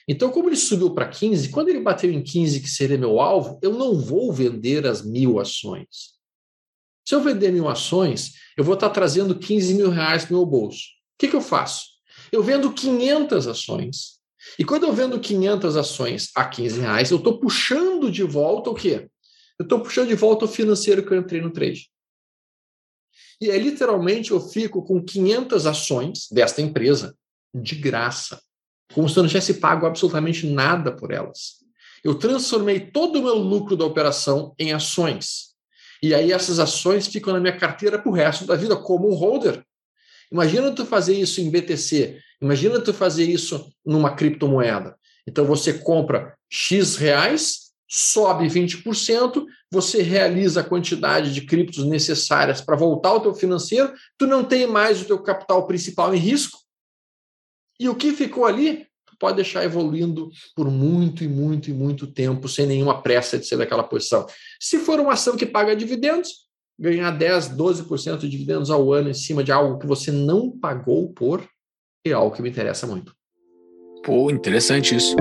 Então, como ele subiu para 15, quando ele bateu em 15, que seria meu alvo, eu não vou vender as mil ações. Se eu vender mil ações, eu vou estar trazendo 15 mil reais para o meu bolso. O que, que eu faço? Eu vendo 500 ações. E quando eu vendo 500 ações a 15 reais, eu estou puxando de volta o quê? Eu estou puxando de volta o financeiro que eu entrei no trade. E aí, literalmente, eu fico com 500 ações desta empresa de graça, como se eu não tivesse pago absolutamente nada por elas. Eu transformei todo o meu lucro da operação em ações. E aí essas ações ficam na minha carteira para o resto da vida como um holder. Imagina tu fazer isso em BTC, imagina tu fazer isso numa criptomoeda. Então você compra X reais sobe 20%, você realiza a quantidade de criptos necessárias para voltar ao teu financeiro, tu não tem mais o teu capital principal em risco. E o que ficou ali, tu pode deixar evoluindo por muito e muito e muito tempo, sem nenhuma pressa de ser daquela posição. Se for uma ação que paga dividendos, ganhar 10, 12% de dividendos ao ano em cima de algo que você não pagou por, é algo que me interessa muito. Pô, interessante isso.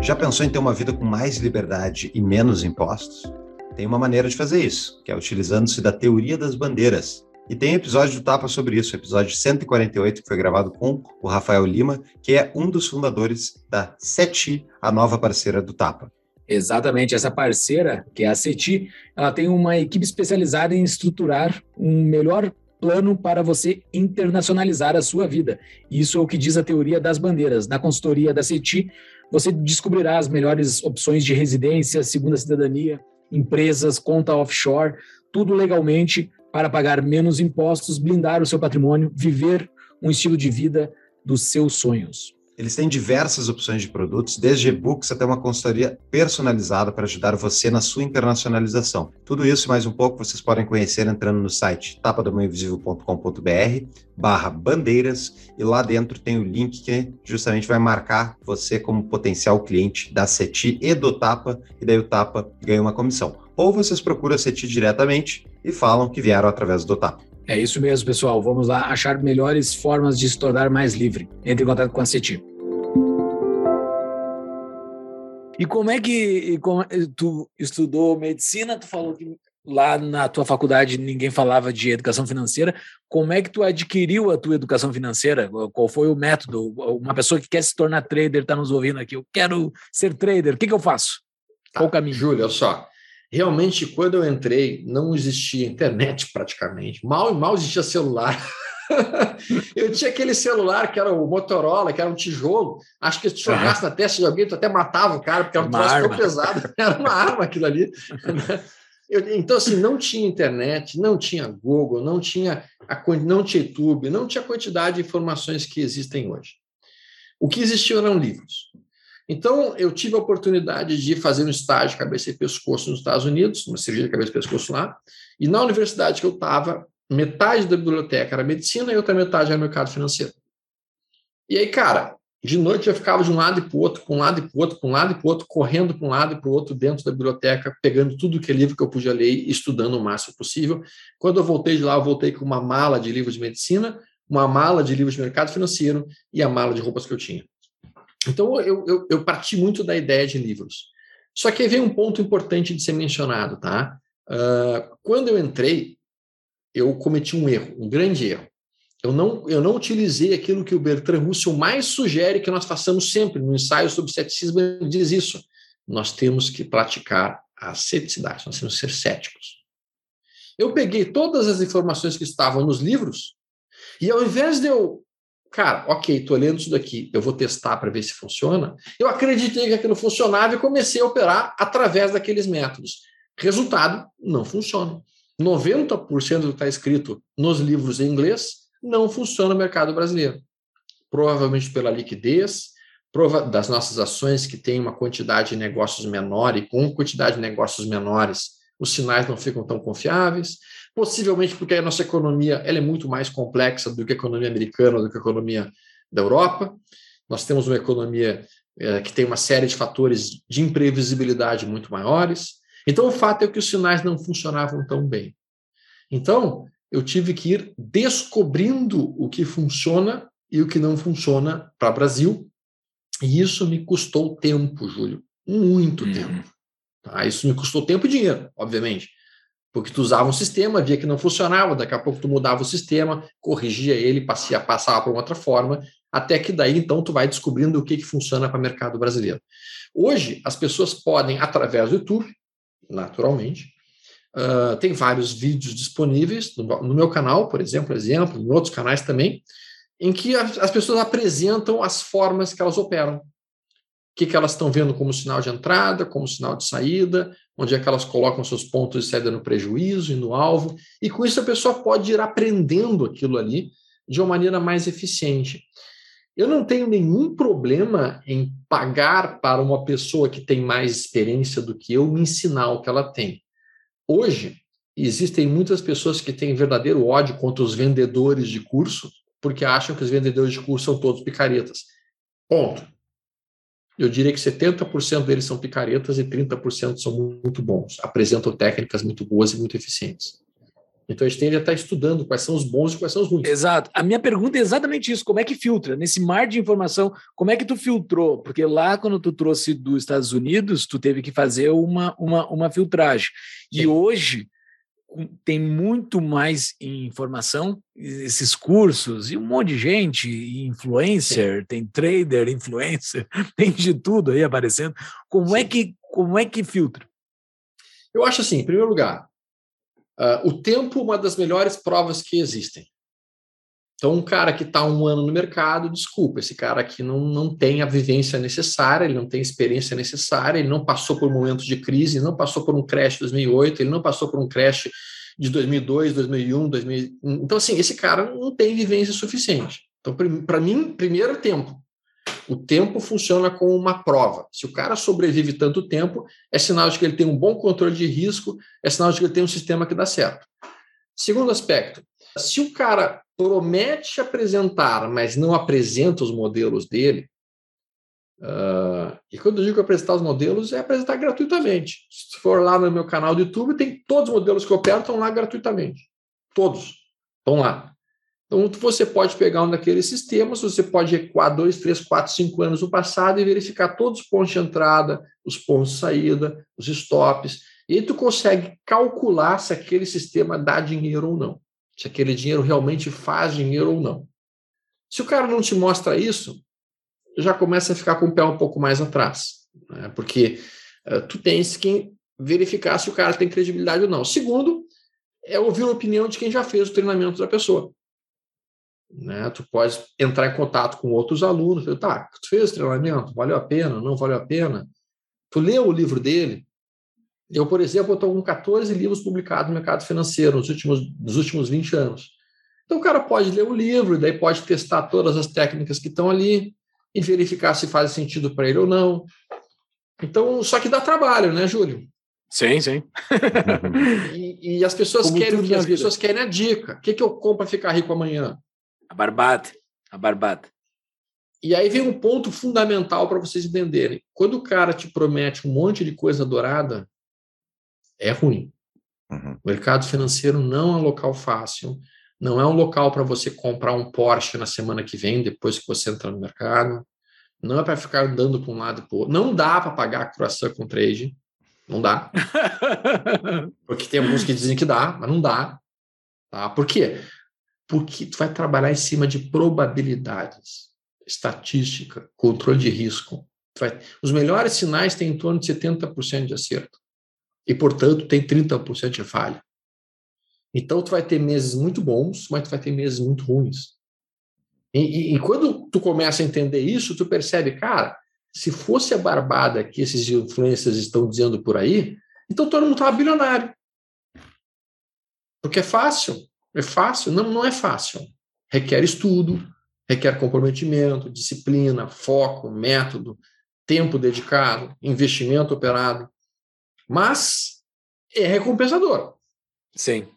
Já pensou em ter uma vida com mais liberdade e menos impostos? Tem uma maneira de fazer isso, que é utilizando-se da teoria das bandeiras. E tem episódio do Tapa sobre isso, episódio 148, que foi gravado com o Rafael Lima, que é um dos fundadores da CETI, a nova parceira do Tapa. Exatamente, essa parceira, que é a CETI, ela tem uma equipe especializada em estruturar um melhor plano para você internacionalizar a sua vida. Isso é o que diz a teoria das bandeiras. Na consultoria da CETI, você descobrirá as melhores opções de residência, segunda cidadania, empresas, conta offshore, tudo legalmente para pagar menos impostos, blindar o seu patrimônio, viver um estilo de vida dos seus sonhos. Eles têm diversas opções de produtos, desde e-books até uma consultoria personalizada para ajudar você na sua internacionalização. Tudo isso e mais um pouco vocês podem conhecer entrando no site tapadomainvisível.com.br barra bandeiras e lá dentro tem o link que justamente vai marcar você como potencial cliente da CETI e do Tapa, e daí o Tapa ganha uma comissão. Ou vocês procuram a CETI diretamente e falam que vieram através do Tapa. É isso mesmo, pessoal. Vamos lá achar melhores formas de se tornar mais livre. Entre em contato com a CETI. E como é que como, tu estudou medicina? Tu falou que lá na tua faculdade ninguém falava de educação financeira. Como é que tu adquiriu a tua educação financeira? Qual foi o método? Uma pessoa que quer se tornar trader está nos ouvindo aqui. Eu quero ser trader. O que, que eu faço? Qual o caminho? Júlio, olha só. Realmente, quando eu entrei, não existia internet praticamente. Mal e mal existia celular. eu tinha aquele celular que era o Motorola, que era um tijolo. Acho que se jogasse na testa de alguém, tu até matava o cara, porque era um troço tão pesado. Era uma arma aquilo ali. Eu, então, assim, não tinha internet, não tinha Google, não tinha, a, não tinha YouTube, não tinha a quantidade de informações que existem hoje. O que existiam eram livros. Então, eu tive a oportunidade de fazer um estágio de cabeça e pescoço nos Estados Unidos, uma cirurgia de cabeça e pescoço lá, e na universidade que eu estava, metade da biblioteca era medicina e outra metade era mercado financeiro. E aí, cara, de noite eu ficava de um lado e para o outro, com um lado e para o outro, com um lado e para o outro, correndo para um lado e para o outro dentro da biblioteca, pegando tudo que é livro que eu podia ler e estudando o máximo possível. Quando eu voltei de lá, eu voltei com uma mala de livros de medicina, uma mala de livros de mercado financeiro e a mala de roupas que eu tinha. Então, eu, eu, eu parti muito da ideia de livros. Só que aí vem um ponto importante de ser mencionado, tá? Uh, quando eu entrei, eu cometi um erro, um grande erro. Eu não, eu não utilizei aquilo que o Bertrand Russell mais sugere que nós façamos sempre no ensaio sobre ceticismo. Ele diz isso. Nós temos que praticar a ceticidade, nós temos que ser céticos. Eu peguei todas as informações que estavam nos livros e ao invés de eu cara, ok, estou lendo isso daqui, eu vou testar para ver se funciona. Eu acreditei que aquilo funcionava e comecei a operar através daqueles métodos. Resultado, não funciona. 90% do que está escrito nos livros em inglês não funciona no mercado brasileiro. Provavelmente pela liquidez, prova das nossas ações que têm uma quantidade de negócios menor e com quantidade de negócios menores, os sinais não ficam tão confiáveis possivelmente porque a nossa economia ela é muito mais complexa do que a economia americana, do que a economia da Europa. Nós temos uma economia é, que tem uma série de fatores de imprevisibilidade muito maiores. Então, o fato é que os sinais não funcionavam tão bem. Então, eu tive que ir descobrindo o que funciona e o que não funciona para o Brasil. E isso me custou tempo, Júlio, muito uhum. tempo. Tá? Isso me custou tempo e dinheiro, obviamente. Porque tu usava um sistema, via que não funcionava, daqui a pouco tu mudava o sistema, corrigia ele, passia, passava para outra forma, até que daí então tu vai descobrindo o que, que funciona para o mercado brasileiro. Hoje, as pessoas podem, através do YouTube, naturalmente, uh, tem vários vídeos disponíveis no, no, meu canal, por exemplo, exemplo, em outros canais também, em que as, as pessoas apresentam as formas que elas operam que, que elas estão vendo como sinal de entrada, como sinal de saída, onde é que elas colocam seus pontos de saída no prejuízo e no alvo, e com isso a pessoa pode ir aprendendo aquilo ali de uma maneira mais eficiente. Eu não tenho nenhum problema em pagar para uma pessoa que tem mais experiência do que eu me ensinar o que ela tem. Hoje, existem muitas pessoas que têm verdadeiro ódio contra os vendedores de curso, porque acham que os vendedores de curso são todos picaretas. Ponto eu diria que 70% deles são picaretas e 30% são muito bons, apresentam técnicas muito boas e muito eficientes. Então a gente tende a estar estudando quais são os bons e quais são os ruins. Exato. A minha pergunta é exatamente isso: como é que filtra? Nesse mar de informação, como é que tu filtrou? Porque lá, quando tu trouxe dos Estados Unidos, tu teve que fazer uma, uma, uma filtragem. E Sim. hoje tem muito mais informação, esses cursos, e um monte de gente, influencer, Sim. tem trader, influencer, tem de tudo aí aparecendo. Como é que como é que filtra? Eu acho assim, em primeiro lugar, uh, o tempo é uma das melhores provas que existem. Então, um cara que está um ano no mercado, desculpa, esse cara aqui não, não tem a vivência necessária, ele não tem a experiência necessária, ele não passou por momentos de crise, não passou por um crash de 2008, ele não passou por um crash de 2002, 2001, 2000. Então, assim, esse cara não tem vivência suficiente. Então, para mim, primeiro tempo. O tempo funciona como uma prova. Se o cara sobrevive tanto tempo, é sinal de que ele tem um bom controle de risco, é sinal de que ele tem um sistema que dá certo. Segundo aspecto, se o cara promete apresentar, mas não apresenta os modelos dele, uh, e quando eu digo apresentar os modelos, é apresentar gratuitamente. Se for lá no meu canal do YouTube, tem todos os modelos que eu opero estão lá gratuitamente. Todos estão lá. Então, você pode pegar um daqueles sistemas, você pode recuar dois, três, quatro, cinco anos no passado e verificar todos os pontos de entrada, os pontos de saída, os stops, e aí tu consegue calcular se aquele sistema dá dinheiro ou não, se aquele dinheiro realmente faz dinheiro ou não. Se o cara não te mostra isso, já começa a ficar com o pé um pouco mais atrás, né? porque uh, tu tens que verificar se o cara tem credibilidade ou não. Segundo, é ouvir a opinião de quem já fez o treinamento da pessoa. Né? Tu pode entrar em contato com outros alunos, tá, tu fez o treinamento, valeu a pena, não valeu a pena? Tu leu o livro dele? Eu, por exemplo, estou com 14 livros publicados no mercado financeiro nos últimos, nos últimos 20 anos. Então o cara pode ler o livro, e daí pode testar todas as técnicas que estão ali e verificar se faz sentido para ele ou não. Então, só que dá trabalho, né, Júlio? Sim, sim. e, e, as pessoas Como querem que as vida. pessoas querem a dica. O que, que eu compro para ficar rico amanhã? A barbada. A barbada. E aí vem um ponto fundamental para vocês entenderem. Quando o cara te promete um monte de coisa dourada, é ruim. Uhum. O mercado financeiro não é um local fácil, não é um local para você comprar um Porsche na semana que vem, depois que você entrar no mercado. Não é para ficar andando para um lado e para o outro. Não dá para pagar croissant com trade. Não dá. Porque tem alguns que dizem que dá, mas não dá. Tá? Por quê? porque tu vai trabalhar em cima de probabilidades, estatística, controle de risco. Vai... Os melhores sinais têm em torno de 70% de acerto. E, portanto, tem 30% de falha. Então, tu vai ter meses muito bons, mas tu vai ter meses muito ruins. E, e, e quando tu começa a entender isso, tu percebe, cara, se fosse a barbada que esses influencers estão dizendo por aí, então todo mundo estava bilionário. Porque é fácil. É fácil? Não, não é fácil. Requer estudo, requer comprometimento, disciplina, foco, método, tempo dedicado, investimento operado. Mas é recompensador. Sim.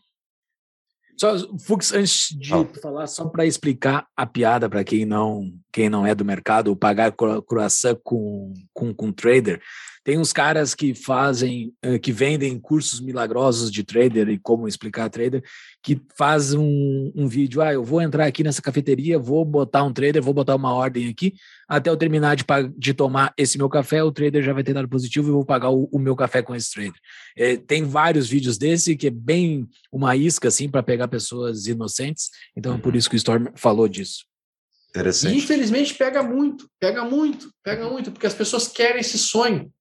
Só, Fux, antes de oh. falar, só para explicar a piada para quem não, quem não é do mercado, pagar croissant com, com, com trader, tem uns caras que fazem, eh, que vendem cursos milagrosos de trader e como explicar trader, que faz um, um vídeo, ah, eu vou entrar aqui nessa cafeteria, vou botar um trader, vou botar uma ordem aqui, até eu terminar de, de tomar esse meu café, o trader já vai ter dado positivo e eu vou pagar o, o meu café com esse trader. É, tem vários vídeos desse que é bem uma isca, assim, para pegar pessoas inocentes, então é por uhum. isso que o Storm falou disso. Interessante. E, infelizmente pega muito, pega muito, pega muito, porque as pessoas querem esse sonho.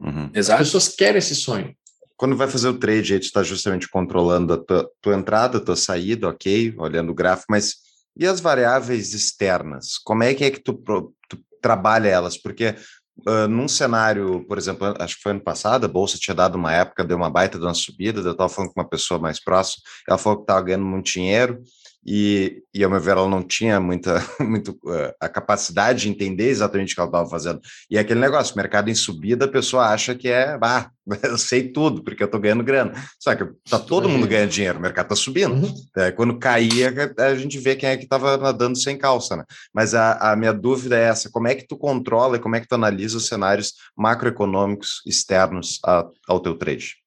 Uhum. As pessoas querem esse sonho. Quando vai fazer o trade, aí tu está justamente controlando a tua, tua entrada, a tua saída, ok, olhando o gráfico, mas e as variáveis externas? Como é que é que tu, tu trabalha elas? Porque uh, num cenário, por exemplo, acho que foi ano passado, a Bolsa tinha dado uma época, deu uma baita de uma subida, eu estava falando com uma pessoa mais próxima, ela falou que estava ganhando muito dinheiro, e, e ao meu ver, ela não tinha muita muito, uh, a capacidade de entender exatamente o que ela estava fazendo. E é aquele negócio, mercado em subida, a pessoa acha que é, ah, eu sei tudo, porque eu estou ganhando grana. Só que tá todo mundo ganhando dinheiro, o mercado está subindo. Uhum. É, quando caía, a gente vê quem é que estava nadando sem calça, né? Mas a, a minha dúvida é essa, como é que tu controla e como é que tu analisa os cenários macroeconômicos externos a, ao teu trade?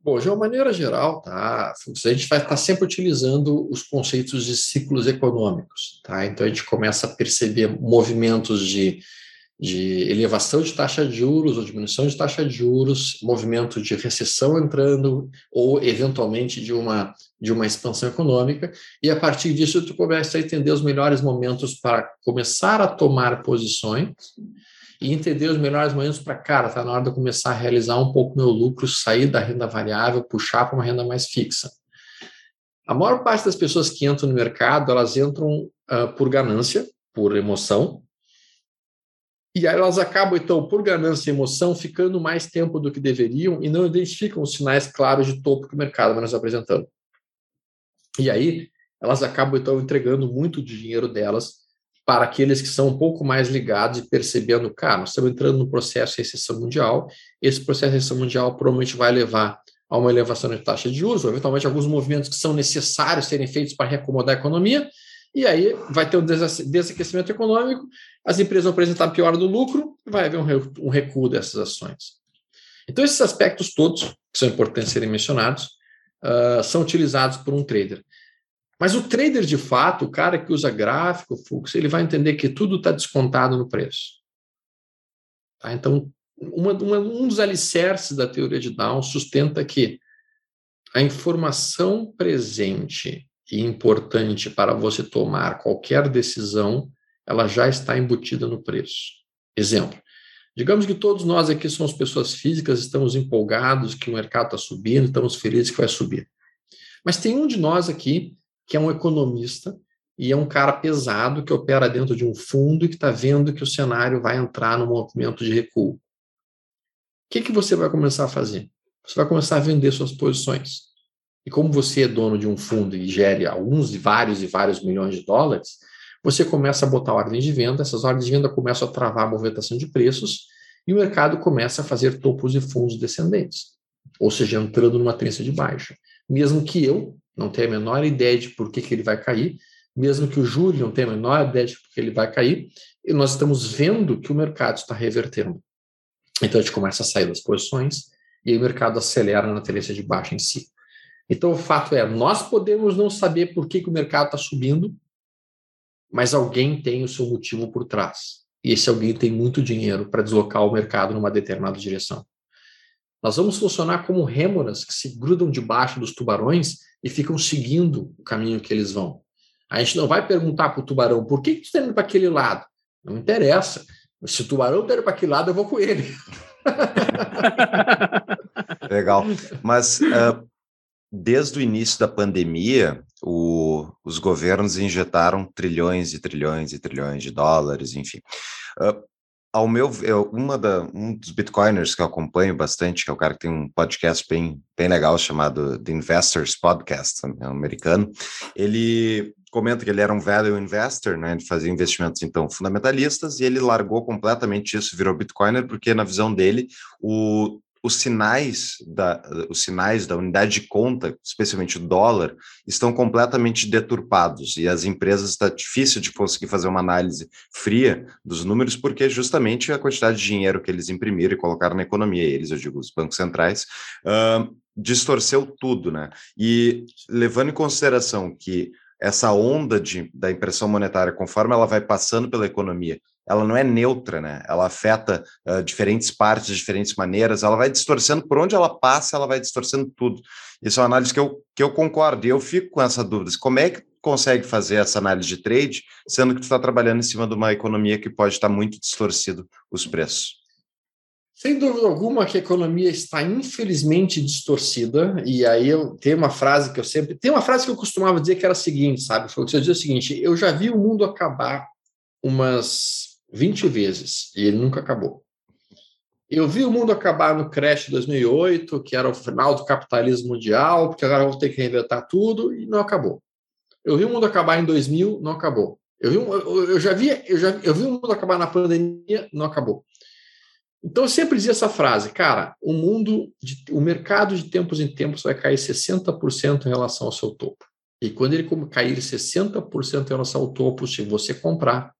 Bom, de uma maneira geral, tá, a gente vai estar sempre utilizando os conceitos de ciclos econômicos. Tá? Então, a gente começa a perceber movimentos de, de elevação de taxa de juros ou diminuição de taxa de juros, movimento de recessão entrando ou, eventualmente, de uma, de uma expansão econômica. E, a partir disso, tu começa a entender os melhores momentos para começar a tomar posições e entender os melhores momentos para, cara, tá na hora de eu começar a realizar um pouco meu lucro, sair da renda variável, puxar para uma renda mais fixa. A maior parte das pessoas que entram no mercado, elas entram uh, por ganância, por emoção, e aí elas acabam, então, por ganância e emoção, ficando mais tempo do que deveriam e não identificam os sinais claros de topo que o mercado vai nos apresentando. E aí, elas acabam, então, entregando muito dinheiro delas para aqueles que são um pouco mais ligados e percebendo, cara, nós estamos entrando no processo de recessão mundial, esse processo de recessão mundial provavelmente vai levar a uma elevação de taxa de ou eventualmente alguns movimentos que são necessários serem feitos para reacomodar a economia, e aí vai ter um desaquecimento econômico, as empresas vão apresentar pior do lucro, vai haver um recuo dessas ações. Então, esses aspectos todos, que são importantes serem mencionados, uh, são utilizados por um trader. Mas o trader, de fato, o cara que usa gráfico, fluxo, ele vai entender que tudo está descontado no preço. Tá? Então, uma, uma, um dos alicerces da teoria de Down sustenta que a informação presente e importante para você tomar qualquer decisão, ela já está embutida no preço. Exemplo, digamos que todos nós aqui somos pessoas físicas, estamos empolgados que o mercado está subindo, estamos felizes que vai subir. Mas tem um de nós aqui que é um economista e é um cara pesado que opera dentro de um fundo e que está vendo que o cenário vai entrar no movimento de recuo. O que, que você vai começar a fazer? Você vai começar a vender suas posições. E como você é dono de um fundo e gere alguns e vários e vários milhões de dólares, você começa a botar ordens de venda, essas ordens de venda começam a travar a movimentação de preços e o mercado começa a fazer topos e fundos descendentes, ou seja, entrando numa tendência de baixa. Mesmo que eu, não tem a menor ideia de por que, que ele vai cair, mesmo que o Júlio não tenha a menor ideia de por que ele vai cair, e nós estamos vendo que o mercado está revertendo. Então a gente começa a sair das posições e o mercado acelera na tendência de baixa em si. Então o fato é, nós podemos não saber por que, que o mercado está subindo, mas alguém tem o seu motivo por trás. E esse alguém tem muito dinheiro para deslocar o mercado numa determinada direção. Nós vamos funcionar como rêmoras que se grudam debaixo dos tubarões e ficam seguindo o caminho que eles vão. A gente não vai perguntar para o tubarão por que, que você está indo para aquele lado. Não interessa. Se o tubarão está indo para aquele lado, eu vou com ele. Legal. Mas uh, desde o início da pandemia, o, os governos injetaram trilhões e trilhões e trilhões de dólares, enfim. Uh, ao meu eu, uma da, um dos bitcoiners que eu acompanho bastante, que é o cara que tem um podcast bem, bem legal chamado The Investors Podcast, é um americano, ele comenta que ele era um value investor, né, ele fazia investimentos então fundamentalistas e ele largou completamente isso, virou bitcoiner porque na visão dele o os sinais da, os sinais da unidade de conta, especialmente o dólar, estão completamente deturpados e as empresas está difícil de conseguir fazer uma análise fria dos números porque justamente a quantidade de dinheiro que eles imprimiram e colocaram na economia, eles, eu digo, os bancos centrais, uh, distorceu tudo, né? E levando em consideração que essa onda de, da impressão monetária, conforme ela vai passando pela economia, ela não é neutra, né? Ela afeta uh, diferentes partes de diferentes maneiras, ela vai distorcendo por onde ela passa, ela vai distorcendo tudo. Isso é uma análise que eu, que eu concordo, e eu fico com essa dúvida. Como é que consegue fazer essa análise de trade, sendo que tu está trabalhando em cima de uma economia que pode estar muito distorcido os preços? Sem dúvida alguma que a economia está infelizmente distorcida, e aí eu tenho uma frase que eu sempre. Tem uma frase que eu costumava dizer que era a seguinte, sabe? Foi eu dizia o seguinte: eu já vi o mundo acabar umas 20 vezes e ele nunca acabou. Eu vi o mundo acabar no crash de 2008, que era o final do capitalismo mundial, porque agora vou ter que reinventar tudo, e não acabou. Eu vi o mundo acabar em 2000, não acabou. Eu, vi, eu já vi, eu já eu vi o mundo acabar na pandemia, não acabou. Então eu sempre dizia essa frase, cara, o mundo, de, o mercado de tempos em tempos vai cair 60% em relação ao seu topo. E quando ele cair 60% em relação ao topo, se você comprar,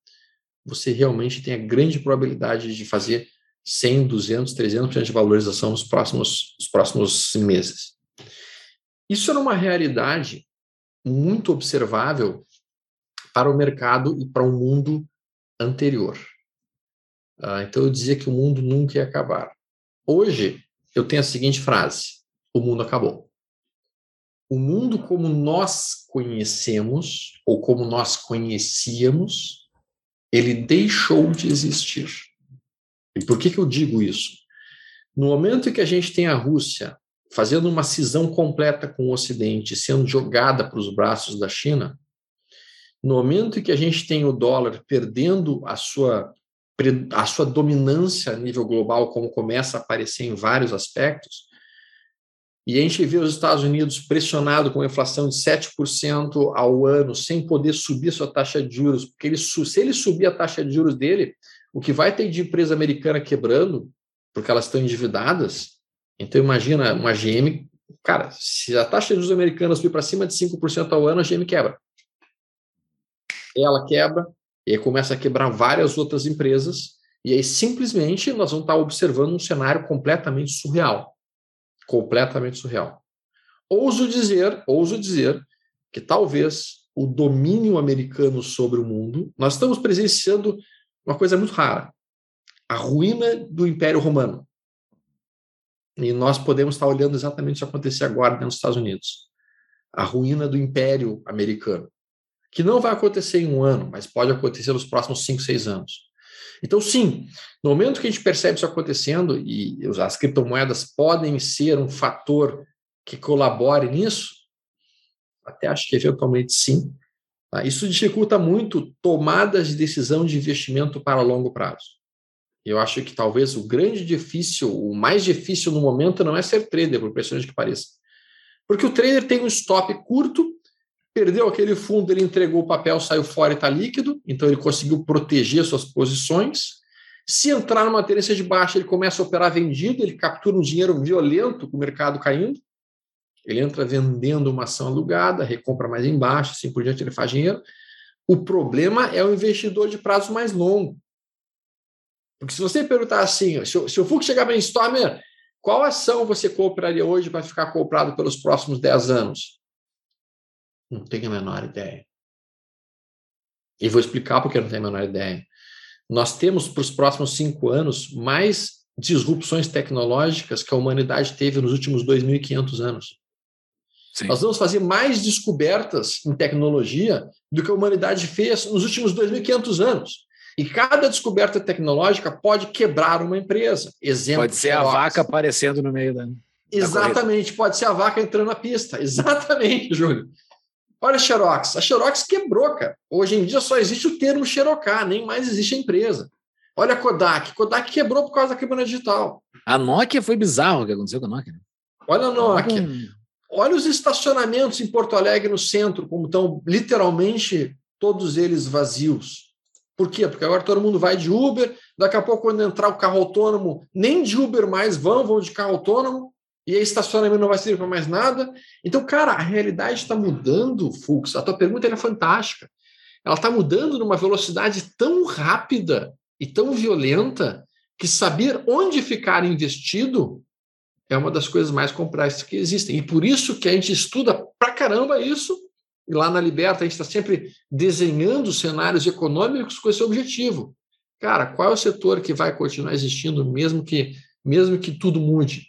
você realmente tem a grande probabilidade de fazer 100, 200, 300% de valorização nos próximos, nos próximos meses. Isso era uma realidade muito observável para o mercado e para o mundo anterior. Ah, então eu dizia que o mundo nunca ia acabar. Hoje eu tenho a seguinte frase: o mundo acabou. O mundo como nós conhecemos ou como nós conhecíamos, ele deixou de existir. E por que, que eu digo isso? No momento em que a gente tem a Rússia fazendo uma cisão completa com o Ocidente, sendo jogada para os braços da China, no momento em que a gente tem o dólar perdendo a sua a sua dominância a nível global, como começa a aparecer em vários aspectos, e a gente vê os Estados Unidos pressionado com inflação de 7% ao ano, sem poder subir sua taxa de juros, porque ele, se ele subir a taxa de juros dele, o que vai ter de empresa americana quebrando, porque elas estão endividadas, então imagina uma GM, cara, se a taxa de juros americana subir para cima de 5% ao ano, a GM quebra. Ela quebra, e aí começa a quebrar várias outras empresas, e aí simplesmente nós vamos estar observando um cenário completamente surreal completamente surreal. Ouso dizer, ouso dizer que talvez o domínio americano sobre o mundo, nós estamos presenciando uma coisa muito rara, a ruína do Império Romano. E nós podemos estar olhando exatamente isso acontecer agora dos Estados Unidos. A ruína do Império Americano. Que não vai acontecer em um ano, mas pode acontecer nos próximos cinco, seis anos. Então, sim, no momento que a gente percebe isso acontecendo, e as criptomoedas podem ser um fator que colabore nisso, até acho que eventualmente sim, tá? isso dificulta muito tomadas de decisão de investimento para longo prazo. Eu acho que talvez o grande difícil, o mais difícil no momento não é ser trader, por impressionante que pareça. Porque o trader tem um stop curto perdeu aquele fundo, ele entregou o papel, saiu fora e está líquido, então ele conseguiu proteger suas posições. Se entrar numa tendência de baixa, ele começa a operar vendido, ele captura um dinheiro violento com o mercado caindo. Ele entra vendendo uma ação alugada, recompra mais embaixo, assim por diante, ele faz dinheiro. O problema é o investidor de prazo mais longo. Porque se você perguntar assim, se o, se o Fux chegar em Stormer, qual ação você compraria hoje para ficar comprado pelos próximos 10 anos? Não tenho a menor ideia. E vou explicar porque eu não tenho a menor ideia. Nós temos para os próximos cinco anos mais disrupções tecnológicas que a humanidade teve nos últimos 2.500 anos. Sim. Nós vamos fazer mais descobertas em tecnologia do que a humanidade fez nos últimos 2.500 anos. E cada descoberta tecnológica pode quebrar uma empresa. Exemplo. Pode ser a vaca aparecendo no meio da. Exatamente, pode ser a vaca entrando na pista. Exatamente, Júlio. Olha a Xerox. A Xerox quebrou, cara. Hoje em dia só existe o termo Xerocar, nem mais existe a empresa. Olha a Kodak. Kodak quebrou por causa da câmera digital. A Nokia foi bizarro o que aconteceu com a Nokia. Né? Olha a Nokia. Olha os estacionamentos em Porto Alegre, no centro, como estão literalmente todos eles vazios. Por quê? Porque agora todo mundo vai de Uber, daqui a pouco, quando entrar o carro autônomo, nem de Uber mais vão, vão de carro autônomo e aí estacionamento não vai servir para mais nada. Então, cara, a realidade está mudando, Fux. A tua pergunta é fantástica. Ela está mudando numa velocidade tão rápida e tão violenta que saber onde ficar investido é uma das coisas mais complexas que existem. E por isso que a gente estuda pra caramba isso. E lá na Liberta a gente está sempre desenhando cenários econômicos com esse objetivo. Cara, qual é o setor que vai continuar existindo mesmo que mesmo que tudo mude?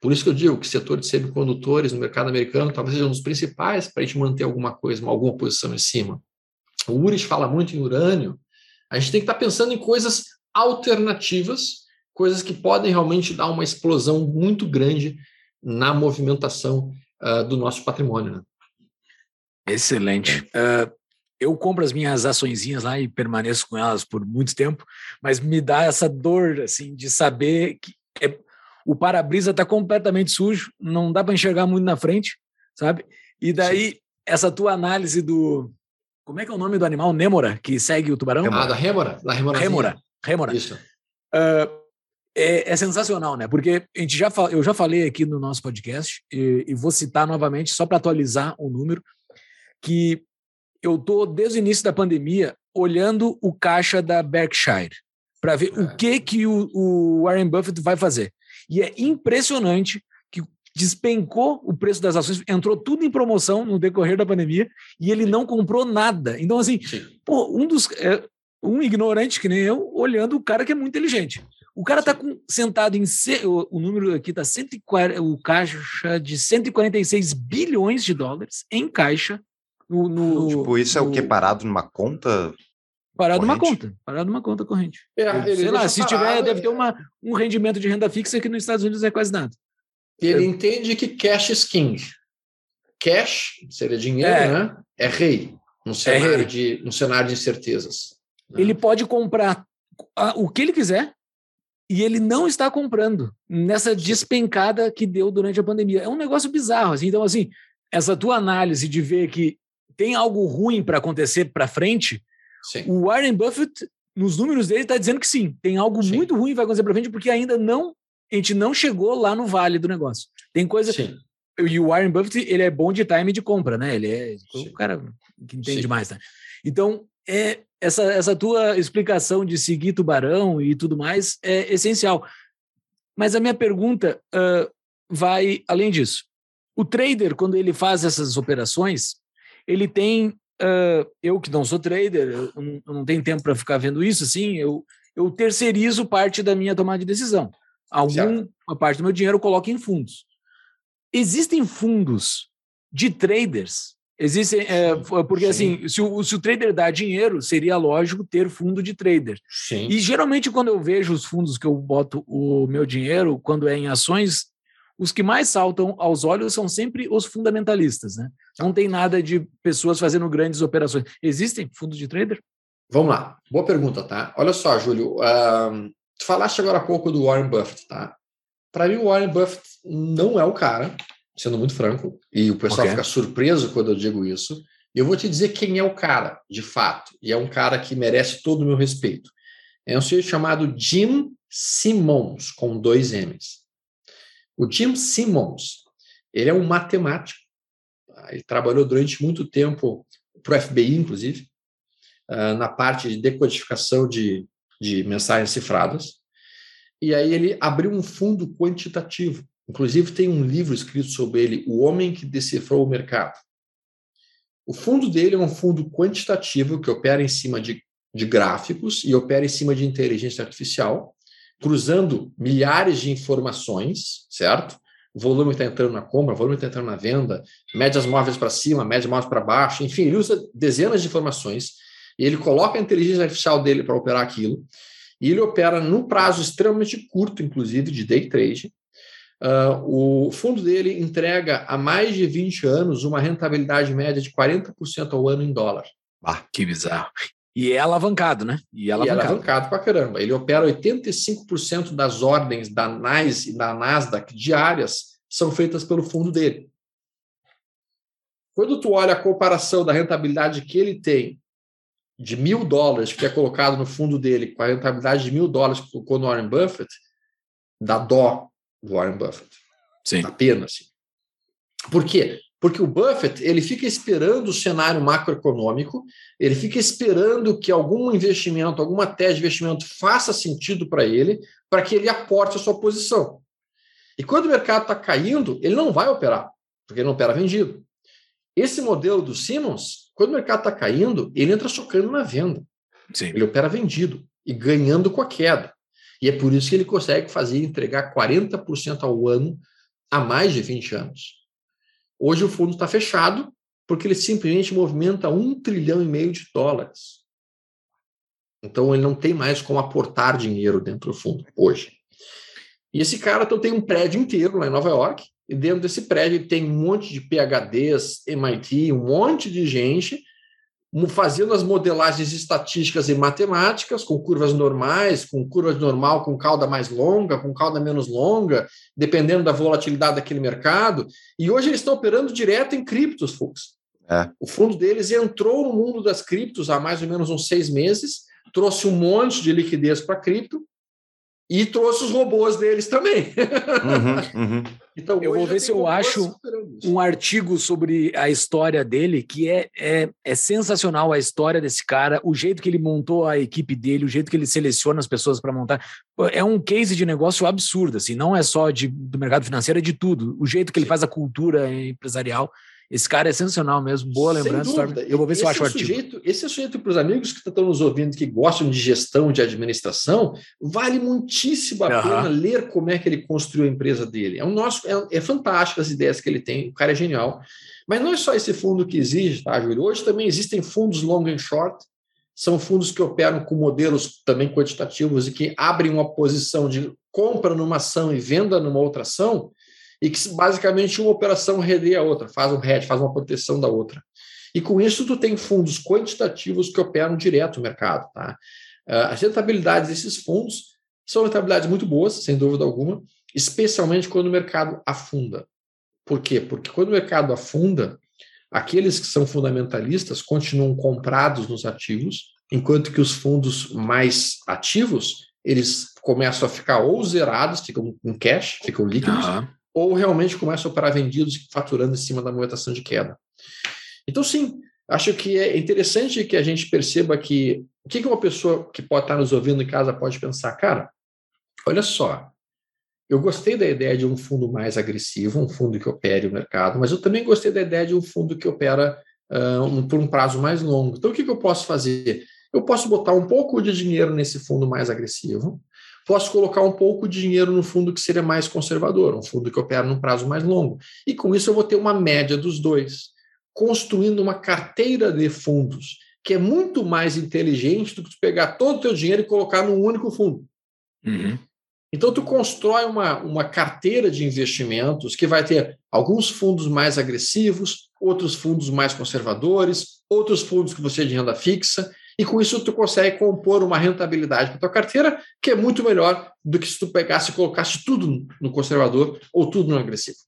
Por isso que eu digo que o setor de semicondutores no mercado americano talvez seja um dos principais para a gente manter alguma coisa, alguma posição em cima. O URIS fala muito em urânio. A gente tem que estar pensando em coisas alternativas, coisas que podem realmente dar uma explosão muito grande na movimentação uh, do nosso patrimônio. Né? Excelente. Uh, eu compro as minhas açõezinhas lá e permaneço com elas por muito tempo, mas me dá essa dor assim de saber que é, o para-brisa está completamente sujo, não dá para enxergar muito na frente, sabe? E daí, Sim. essa tua análise do. Como é que é o nome do animal? Nêmora, que segue o tubarão? Ah, da Rêmora. Da Rêmora. Rêmora. Isso. Uh, é, é, sensacional, né? Porque a gente já, eu já falei aqui no nosso podcast, e, e vou citar novamente, só para atualizar o número, que eu tô desde o início da pandemia olhando o caixa da Berkshire para ver é. o que que o, o Warren Buffett vai fazer. E é impressionante que despencou o preço das ações, entrou tudo em promoção no decorrer da pandemia e ele não comprou nada. Então, assim, pô, um dos. É, um ignorante que nem eu, olhando o cara que é muito inteligente. O cara está sentado em. O, o número aqui está o caixa de 146 bilhões de dólares em caixa. No, no tipo, isso no, é o que? Parado numa conta Parado numa conta, parado numa conta corrente. É, Sei lá, se parado, tiver, deve ter uma, um rendimento de renda fixa que nos Estados Unidos é quase nada. Ele é. entende que cash is king. Cash, seria dinheiro, é. né? É rei. Num é cenário, é rei. De, num cenário de incertezas. Né? Ele pode comprar o que ele quiser e ele não está comprando nessa despencada que deu durante a pandemia. É um negócio bizarro. Assim. Então, assim, essa tua análise de ver que tem algo ruim para acontecer para frente, sim. o Warren Buffett, nos números dele, está dizendo que sim, tem algo sim. muito ruim que vai acontecer para frente, porque ainda não a gente não chegou lá no vale do negócio. Tem coisa. Sim. E o Warren Buffett, ele é bom de time de compra, né? Ele é sim. o cara que entende mais, né? Então, é, essa, essa tua explicação de seguir tubarão e tudo mais é essencial. Mas a minha pergunta uh, vai além disso. O trader, quando ele faz essas operações, ele tem. Uh, eu que não sou trader, eu não, eu não tenho tempo para ficar vendo isso, assim, eu, eu terceirizo parte da minha tomada de decisão. Alguma parte do meu dinheiro eu coloco em fundos. Existem fundos de traders Existem, é, porque Sim. assim, se o, se o trader dá dinheiro, seria lógico ter fundo de trader. Sim. E geralmente, quando eu vejo os fundos que eu boto o meu dinheiro, quando é em ações, os que mais saltam aos olhos são sempre os fundamentalistas, né? Não tem nada de pessoas fazendo grandes operações. Existem fundos de trader? Vamos lá, boa pergunta, tá? Olha só, Júlio, uh, tu falaste agora há pouco do Warren Buffett, tá? Para mim, o Warren Buffett não é o cara sendo muito franco, e o pessoal okay. fica surpreso quando eu digo isso. Eu vou te dizer quem é o cara, de fato, e é um cara que merece todo o meu respeito. É um senhor chamado Jim Simmons, com dois M's. O Jim Simmons, ele é um matemático. Ele trabalhou durante muito tempo para o FBI, inclusive, ah, na parte de decodificação de, de mensagens cifradas. E aí ele abriu um fundo quantitativo Inclusive, tem um livro escrito sobre ele, O Homem que Decifrou o Mercado. O fundo dele é um fundo quantitativo que opera em cima de, de gráficos e opera em cima de inteligência artificial, cruzando milhares de informações, certo? O volume está entrando na compra, o volume está entrando na venda, médias móveis para cima, médias móveis para baixo, enfim, ele usa dezenas de informações e ele coloca a inteligência artificial dele para operar aquilo. E ele opera num prazo extremamente curto, inclusive, de day trade, Uh, o fundo dele entrega há mais de 20 anos uma rentabilidade média de 40% ao ano em dólar. Ah, que bizarro. E é alavancado, né? E é alavancado, e é alavancado pra caramba. Ele opera 85% das ordens da NYSE e da Nasdaq diárias são feitas pelo fundo dele. Quando tu olha a comparação da rentabilidade que ele tem de mil dólares que é colocado no fundo dele com a rentabilidade de mil dólares que colocou no Warren Buffett, dá dó do Warren Buffett. Sim. Apenas. Assim. Por quê? Porque o Buffett ele fica esperando o cenário macroeconômico, ele fica esperando que algum investimento, alguma tese de investimento faça sentido para ele, para que ele aporte a sua posição. E quando o mercado está caindo, ele não vai operar, porque ele não opera vendido. Esse modelo do Simmons, quando o mercado está caindo, ele entra chocando na venda. Sim. Ele opera vendido e ganhando com a queda. E é por isso que ele consegue fazer entregar 40% ao ano há mais de 20 anos. Hoje o fundo está fechado porque ele simplesmente movimenta um trilhão e meio de dólares. Então ele não tem mais como aportar dinheiro dentro do fundo hoje. E esse cara então, tem um prédio inteiro lá em Nova York, e dentro desse prédio tem um monte de PhDs, MIT, um monte de gente fazendo as modelagens estatísticas e matemáticas, com curvas normais, com curva normal com cauda mais longa, com cauda menos longa, dependendo da volatilidade daquele mercado. E hoje eles estão operando direto em criptos, Fux. É. O fundo deles entrou no mundo das criptos há mais ou menos uns seis meses, trouxe um monte de liquidez para cripto e trouxe os robôs deles também. Uhum, uhum. Então, eu vou ver se eu acho um artigo sobre a história dele, que é, é, é sensacional a história desse cara, o jeito que ele montou a equipe dele, o jeito que ele seleciona as pessoas para montar. É um case de negócio absurdo, assim, não é só de, do mercado financeiro, é de tudo. O jeito que ele faz a cultura empresarial. Esse cara é sensacional mesmo, boa lembrança. Eu vou ver se eu acho é o artigo. Sujeito, esse é o sujeito para os amigos que estão nos ouvindo, que gostam de gestão, de administração, vale muitíssimo a uhum. pena ler como é que ele construiu a empresa dele. É um nosso, é, é fantástico as ideias que ele tem, o cara é genial. Mas não é só esse fundo que existe, tá, Júlio? Hoje também existem fundos long and short, são fundos que operam com modelos também quantitativos e que abrem uma posição de compra numa ação e venda numa outra ação, e que basicamente uma operação redeia a outra, faz um hedge, faz uma proteção da outra. E com isso tu tem fundos quantitativos que operam direto no mercado. Tá? Ah, as rentabilidades desses fundos são rentabilidades muito boas, sem dúvida alguma, especialmente quando o mercado afunda. Por quê? Porque quando o mercado afunda, aqueles que são fundamentalistas continuam comprados nos ativos, enquanto que os fundos mais ativos, eles começam a ficar ou zerados, ficam em cash, ficam líquidos, uhum. Ou realmente começam a operar vendidos faturando em cima da movimentação de queda. Então, sim, acho que é interessante que a gente perceba que o que uma pessoa que pode estar nos ouvindo em casa pode pensar, cara, olha só, eu gostei da ideia de um fundo mais agressivo, um fundo que opere o mercado, mas eu também gostei da ideia de um fundo que opera uh, um, por um prazo mais longo. Então, o que, que eu posso fazer? Eu posso botar um pouco de dinheiro nesse fundo mais agressivo, posso colocar um pouco de dinheiro no fundo que seria mais conservador, um fundo que opera num prazo mais longo. E com isso eu vou ter uma média dos dois, construindo uma carteira de fundos que é muito mais inteligente do que tu pegar todo o teu dinheiro e colocar num único fundo. Uhum. Então, tu constrói uma, uma carteira de investimentos que vai ter alguns fundos mais agressivos, outros fundos mais conservadores, outros fundos que você é de renda fixa, e com isso tu consegue compor uma rentabilidade para tua carteira que é muito melhor do que se tu pegasse e colocasse tudo no conservador ou tudo no agressivo.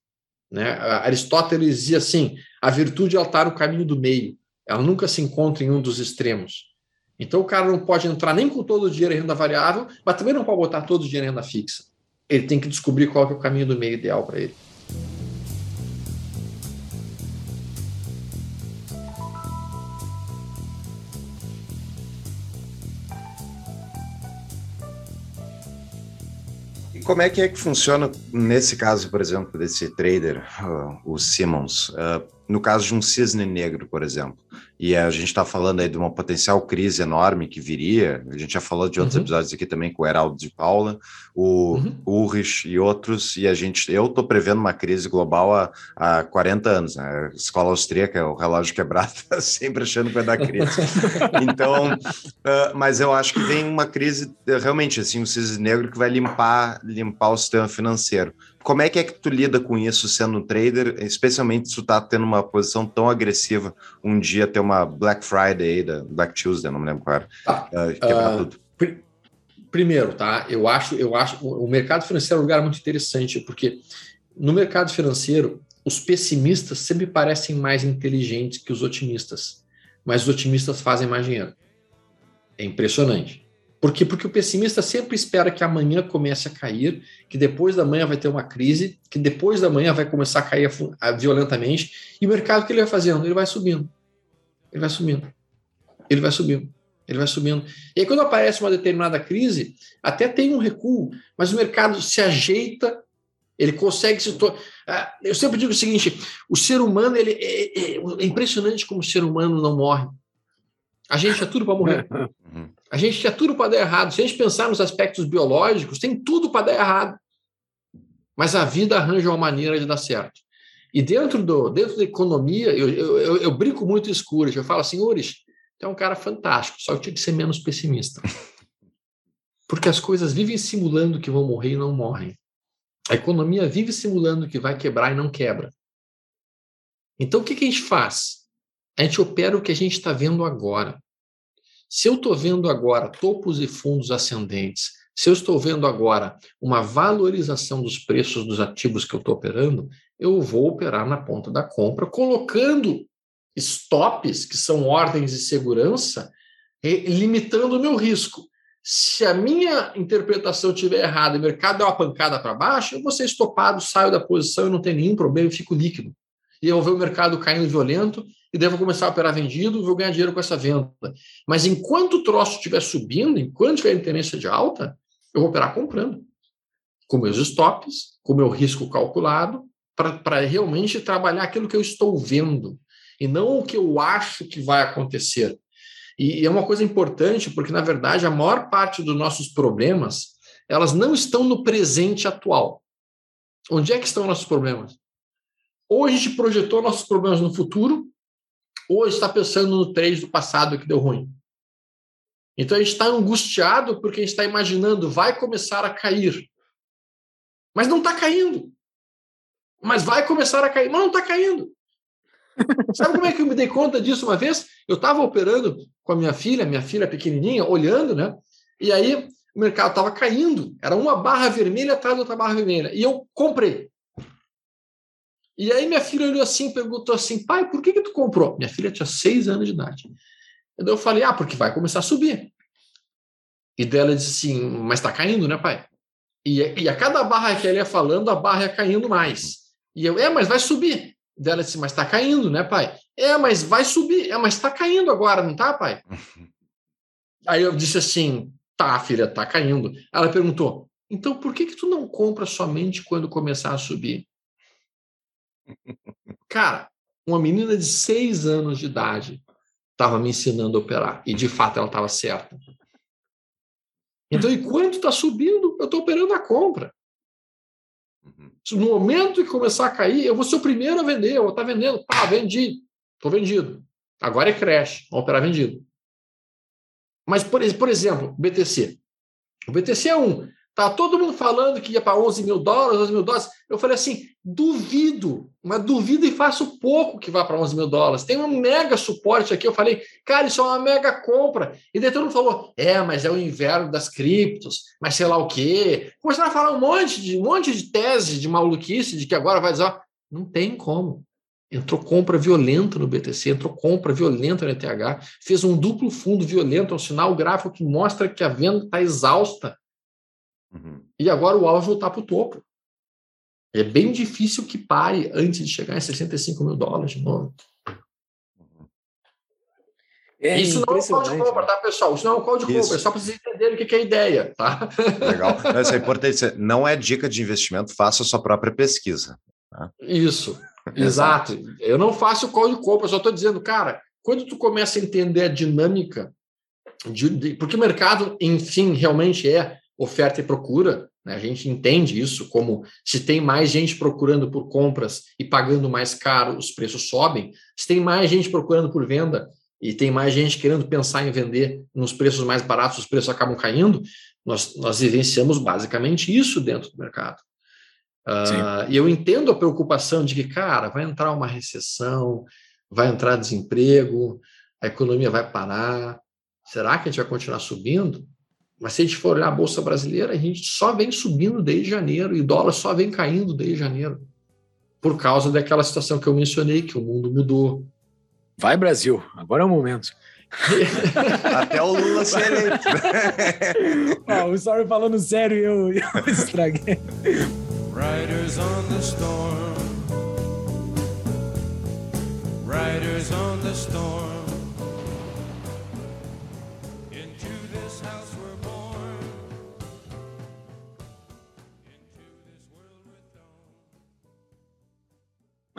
Né? Aristóteles dizia assim: a virtude é altar o caminho do meio, ela nunca se encontra em um dos extremos. Então o cara não pode entrar nem com todo o dinheiro em renda variável, mas também não pode botar todo o dinheiro em renda fixa. Ele tem que descobrir qual é o caminho do meio ideal para ele. Como é que é que funciona nesse caso, por exemplo, desse trader, o Simmons? Uh, no caso de um cisne negro, por exemplo, e a gente está falando aí de uma potencial crise enorme que viria, a gente já falou de outros uhum. episódios aqui também com o Heraldo de Paula, o uhum. Urrich e outros, e a gente, eu estou prevendo uma crise global há, há 40 anos, né? A escola austríaca, o relógio quebrado, tá sempre achando que vai dar crise. então, uh, mas eu acho que vem uma crise, realmente, assim, um cisne negro que vai limpar, limpar o sistema financeiro. Como é que é que tu lida com isso sendo um trader, especialmente se tu tá tendo uma posição tão agressiva, um dia ter uma Black Friday, da Black Tuesday, não me lembro qual era, tá. uh, quebrar uh, tudo. Pr primeiro, tá? Eu acho, eu acho o mercado financeiro é um lugar muito interessante, porque no mercado financeiro, os pessimistas sempre parecem mais inteligentes que os otimistas, mas os otimistas fazem mais dinheiro. É impressionante. Por quê? Porque o pessimista sempre espera que amanhã comece a cair, que depois da manhã vai ter uma crise, que depois da manhã vai começar a cair violentamente, e o mercado que ele vai fazendo? Ele vai subindo. Ele vai subindo. Ele vai subindo. Ele vai subindo. E aí, quando aparece uma determinada crise, até tem um recuo, mas o mercado se ajeita, ele consegue se. To... Ah, eu sempre digo o seguinte: o ser humano, ele é, é, é impressionante como o ser humano não morre. A gente é tudo para morrer. Uhum. A gente tinha tudo para dar errado. Se a gente pensar nos aspectos biológicos, tem tudo para dar errado. Mas a vida arranja uma maneira de dar certo. E dentro, do, dentro da economia, eu, eu, eu, brinco muito escuro. Eu falo Ures, tu é um cara fantástico, só que tinha que ser menos pessimista. Porque as coisas vivem simulando que vão morrer e não morrem. A economia vive simulando que vai quebrar e não quebra. Então, o que, que a gente faz? A gente opera o que a gente está vendo agora. Se eu estou vendo agora topos e fundos ascendentes, se eu estou vendo agora uma valorização dos preços dos ativos que eu estou operando, eu vou operar na ponta da compra, colocando stops, que são ordens de segurança, limitando o meu risco. Se a minha interpretação estiver errada e o mercado der uma pancada para baixo, eu vou ser estopado, saio da posição e não tem nenhum problema e fico líquido. E eu vou ver o mercado caindo violento e devo começar a operar vendido e vou ganhar dinheiro com essa venda. Mas enquanto o troço estiver subindo, enquanto tiver tendência de alta, eu vou operar comprando. Com meus stops, com meu risco calculado, para realmente trabalhar aquilo que eu estou vendo e não o que eu acho que vai acontecer. E é uma coisa importante, porque, na verdade, a maior parte dos nossos problemas, elas não estão no presente atual. Onde é que estão nossos problemas? Ou a gente projetou nossos problemas no futuro, ou está pensando no trade do passado que deu ruim. Então a gente está angustiado porque a gente está imaginando vai começar a cair. Mas não está caindo. Mas vai começar a cair. Mas não está caindo. Sabe como é que eu me dei conta disso uma vez? Eu estava operando com a minha filha, minha filha pequenininha, olhando, né? E aí o mercado estava caindo. Era uma barra vermelha atrás da outra barra vermelha. E eu comprei. E aí minha filha olhou assim e perguntou assim, pai, por que, que tu comprou? Minha filha tinha seis anos de idade. Então eu falei, ah, porque vai começar a subir. E dela disse assim, mas está caindo, né, pai? E, e, a cada barra que ela ia falando, a barra ia caindo mais. E eu, é, mas vai subir. Dela disse, mas está caindo, né, pai? É, mas vai subir. É, mas está caindo agora, não tá, pai? Aí eu disse assim, tá, filha, tá caindo. Ela perguntou, então por que que tu não compra somente quando começar a subir? Cara, uma menina de seis anos de idade estava me ensinando a operar. E de fato ela estava certa. Então, enquanto está subindo, eu estou operando a compra. Uhum. No momento que começar a cair, eu vou ser o primeiro a vender. Eu vou estar vendendo. Pá, vendi. Estou vendido. Agora é crash. Vamos operar vendido. Mas, por, por exemplo, BTC. O BTC é um. Tá todo mundo falando que ia para 11 mil dólares, 11 mil dólares. Eu falei assim: duvido, mas duvido e faço pouco que vá para 11 mil dólares. Tem um mega suporte aqui. Eu falei, cara, isso é uma mega compra. E daí todo mundo falou: é, mas é o inverno das criptos, mas sei lá o quê. Começaram a falar um monte de, um monte de tese de maluquice, de que agora vai dizer: não tem como. Entrou compra violenta no BTC, entrou compra violenta no ETH, fez um duplo fundo violento, é um sinal gráfico que mostra que a venda está exausta. Uhum. E agora o alvo voltar para o topo. É bem difícil que pare antes de chegar em 65 mil dólares de novo. É Isso não é um call de compra, tá, pessoal? Isso não é um call de compra, é só para vocês entenderem o que é a ideia, tá? Legal. Isso é importante. Não é dica de investimento, faça a sua própria pesquisa. Tá? Isso. Exato. Eu não faço call de compra, só estou dizendo, cara, quando tu começa a entender a dinâmica, de, de, porque o mercado, enfim, realmente é oferta e procura, né? a gente entende isso como se tem mais gente procurando por compras e pagando mais caro, os preços sobem, se tem mais gente procurando por venda e tem mais gente querendo pensar em vender nos preços mais baratos, os preços acabam caindo, nós, nós vivenciamos basicamente isso dentro do mercado. Uh, e eu entendo a preocupação de que, cara, vai entrar uma recessão, vai entrar desemprego, a economia vai parar. Será que a gente vai continuar subindo? Mas se a gente for olhar a Bolsa Brasileira, a gente só vem subindo desde janeiro e o dólar só vem caindo desde janeiro. Por causa daquela situação que eu mencionei, que o mundo mudou. Vai, Brasil, agora é o momento. Até o Lula ser eleito. oh, o Sorry falando sério e eu, eu estraguei. Riders on the storm. Riders on the storm.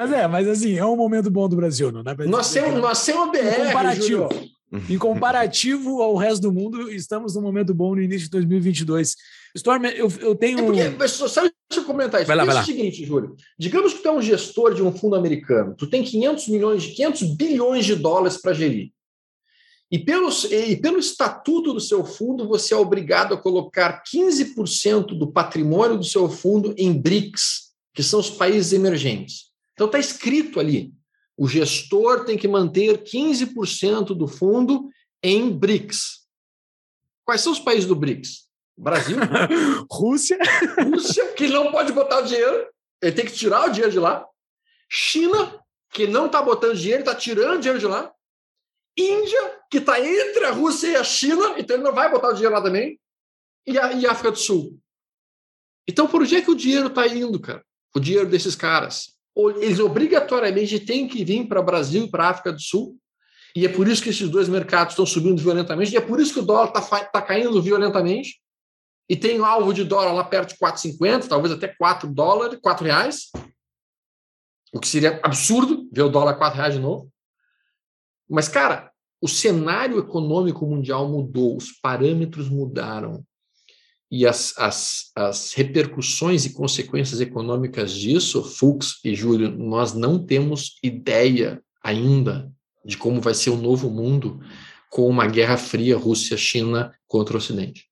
Mas é, mas assim, é um momento bom do Brasil, não é? Nós temos, nós temos BR, comparativo. Em comparativo ao resto do mundo, estamos num momento bom no início de 2022. Storm, eu, eu tenho. É porque, só deixa eu comentar isso. Vai lá, vai lá. é o seguinte, Júlio. Digamos que tu é um gestor de um fundo americano, tu tem 500 milhões, 500 bilhões de dólares para gerir. E pelo, e pelo estatuto do seu fundo, você é obrigado a colocar 15% do patrimônio do seu fundo em BRICS, que são os países emergentes. Então está escrito ali: o gestor tem que manter 15% do fundo em BRICS. Quais são os países do BRICS? Brasil. Rússia. Rússia, que não pode botar o dinheiro. Ele tem que tirar o dinheiro de lá. China, que não está botando dinheiro, está tirando dinheiro de lá. Índia, que está entre a Rússia e a China, então ele não vai botar o dinheiro lá também. E a, e a África do Sul. Então, por onde é que o dinheiro está indo, cara? O dinheiro desses caras. Eles obrigatoriamente têm que vir para o Brasil e para a África do Sul. E é por isso que esses dois mercados estão subindo violentamente. E é por isso que o dólar está tá caindo violentamente e tem um alvo de dólar lá perto de 4,50, talvez até 4 dólares, 4 reais, o que seria absurdo ver o dólar 4 reais de novo. Mas, cara, o cenário econômico mundial mudou, os parâmetros mudaram. E as, as, as repercussões e consequências econômicas disso, Fux e Júlio, nós não temos ideia ainda de como vai ser o novo mundo com uma guerra fria Rússia-China contra o Ocidente.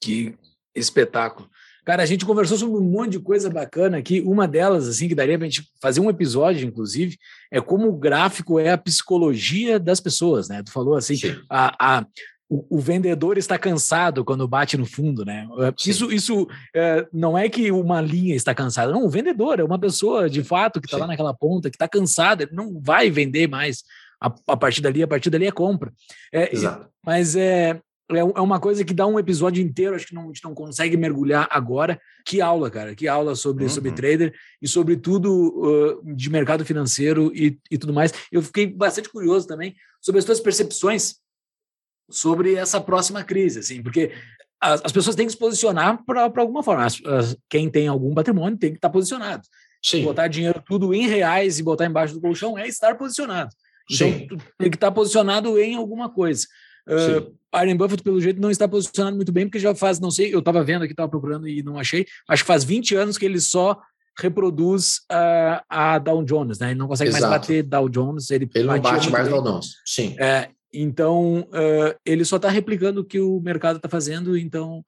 Que espetáculo. Cara, a gente conversou sobre um monte de coisa bacana aqui. Uma delas, assim, que daria para a gente fazer um episódio, inclusive, é como o gráfico é a psicologia das pessoas, né? Tu falou assim, a, a, o, o, vendedor está cansado quando bate no fundo, né? Sim. Isso, isso é, não é que uma linha está cansada, não. O vendedor é uma pessoa de fato que está lá naquela ponta, que está cansada, não vai vender mais a, a, partir dali, a partir dali é compra. É, Exato. Mas é, é, é uma coisa que dá um episódio inteiro, acho que não, a gente não consegue mergulhar agora. Que aula, cara, que aula sobre, uhum. sobre trader e sobre tudo uh, de mercado financeiro e, e tudo mais. Eu fiquei bastante curioso também sobre as suas percepções sobre essa próxima crise, assim, porque as, as pessoas têm que se posicionar para alguma forma. As, as, quem tem algum patrimônio tem que estar posicionado. Sim. Botar dinheiro tudo em reais e botar embaixo do colchão é estar posicionado. Então, Sim. tem que estar posicionado em alguma coisa. Uh, Warren Buffett, pelo jeito, não está posicionado muito bem, porque já faz, não sei, eu estava vendo aqui, estava procurando e não achei, acho que faz 20 anos que ele só reproduz uh, a Dow Jones, né? Ele não consegue Exato. mais bater Dow Jones. Ele, ele não bate mais Dow Jones, sim. É, então, uh, ele só está replicando o que o mercado está fazendo, então.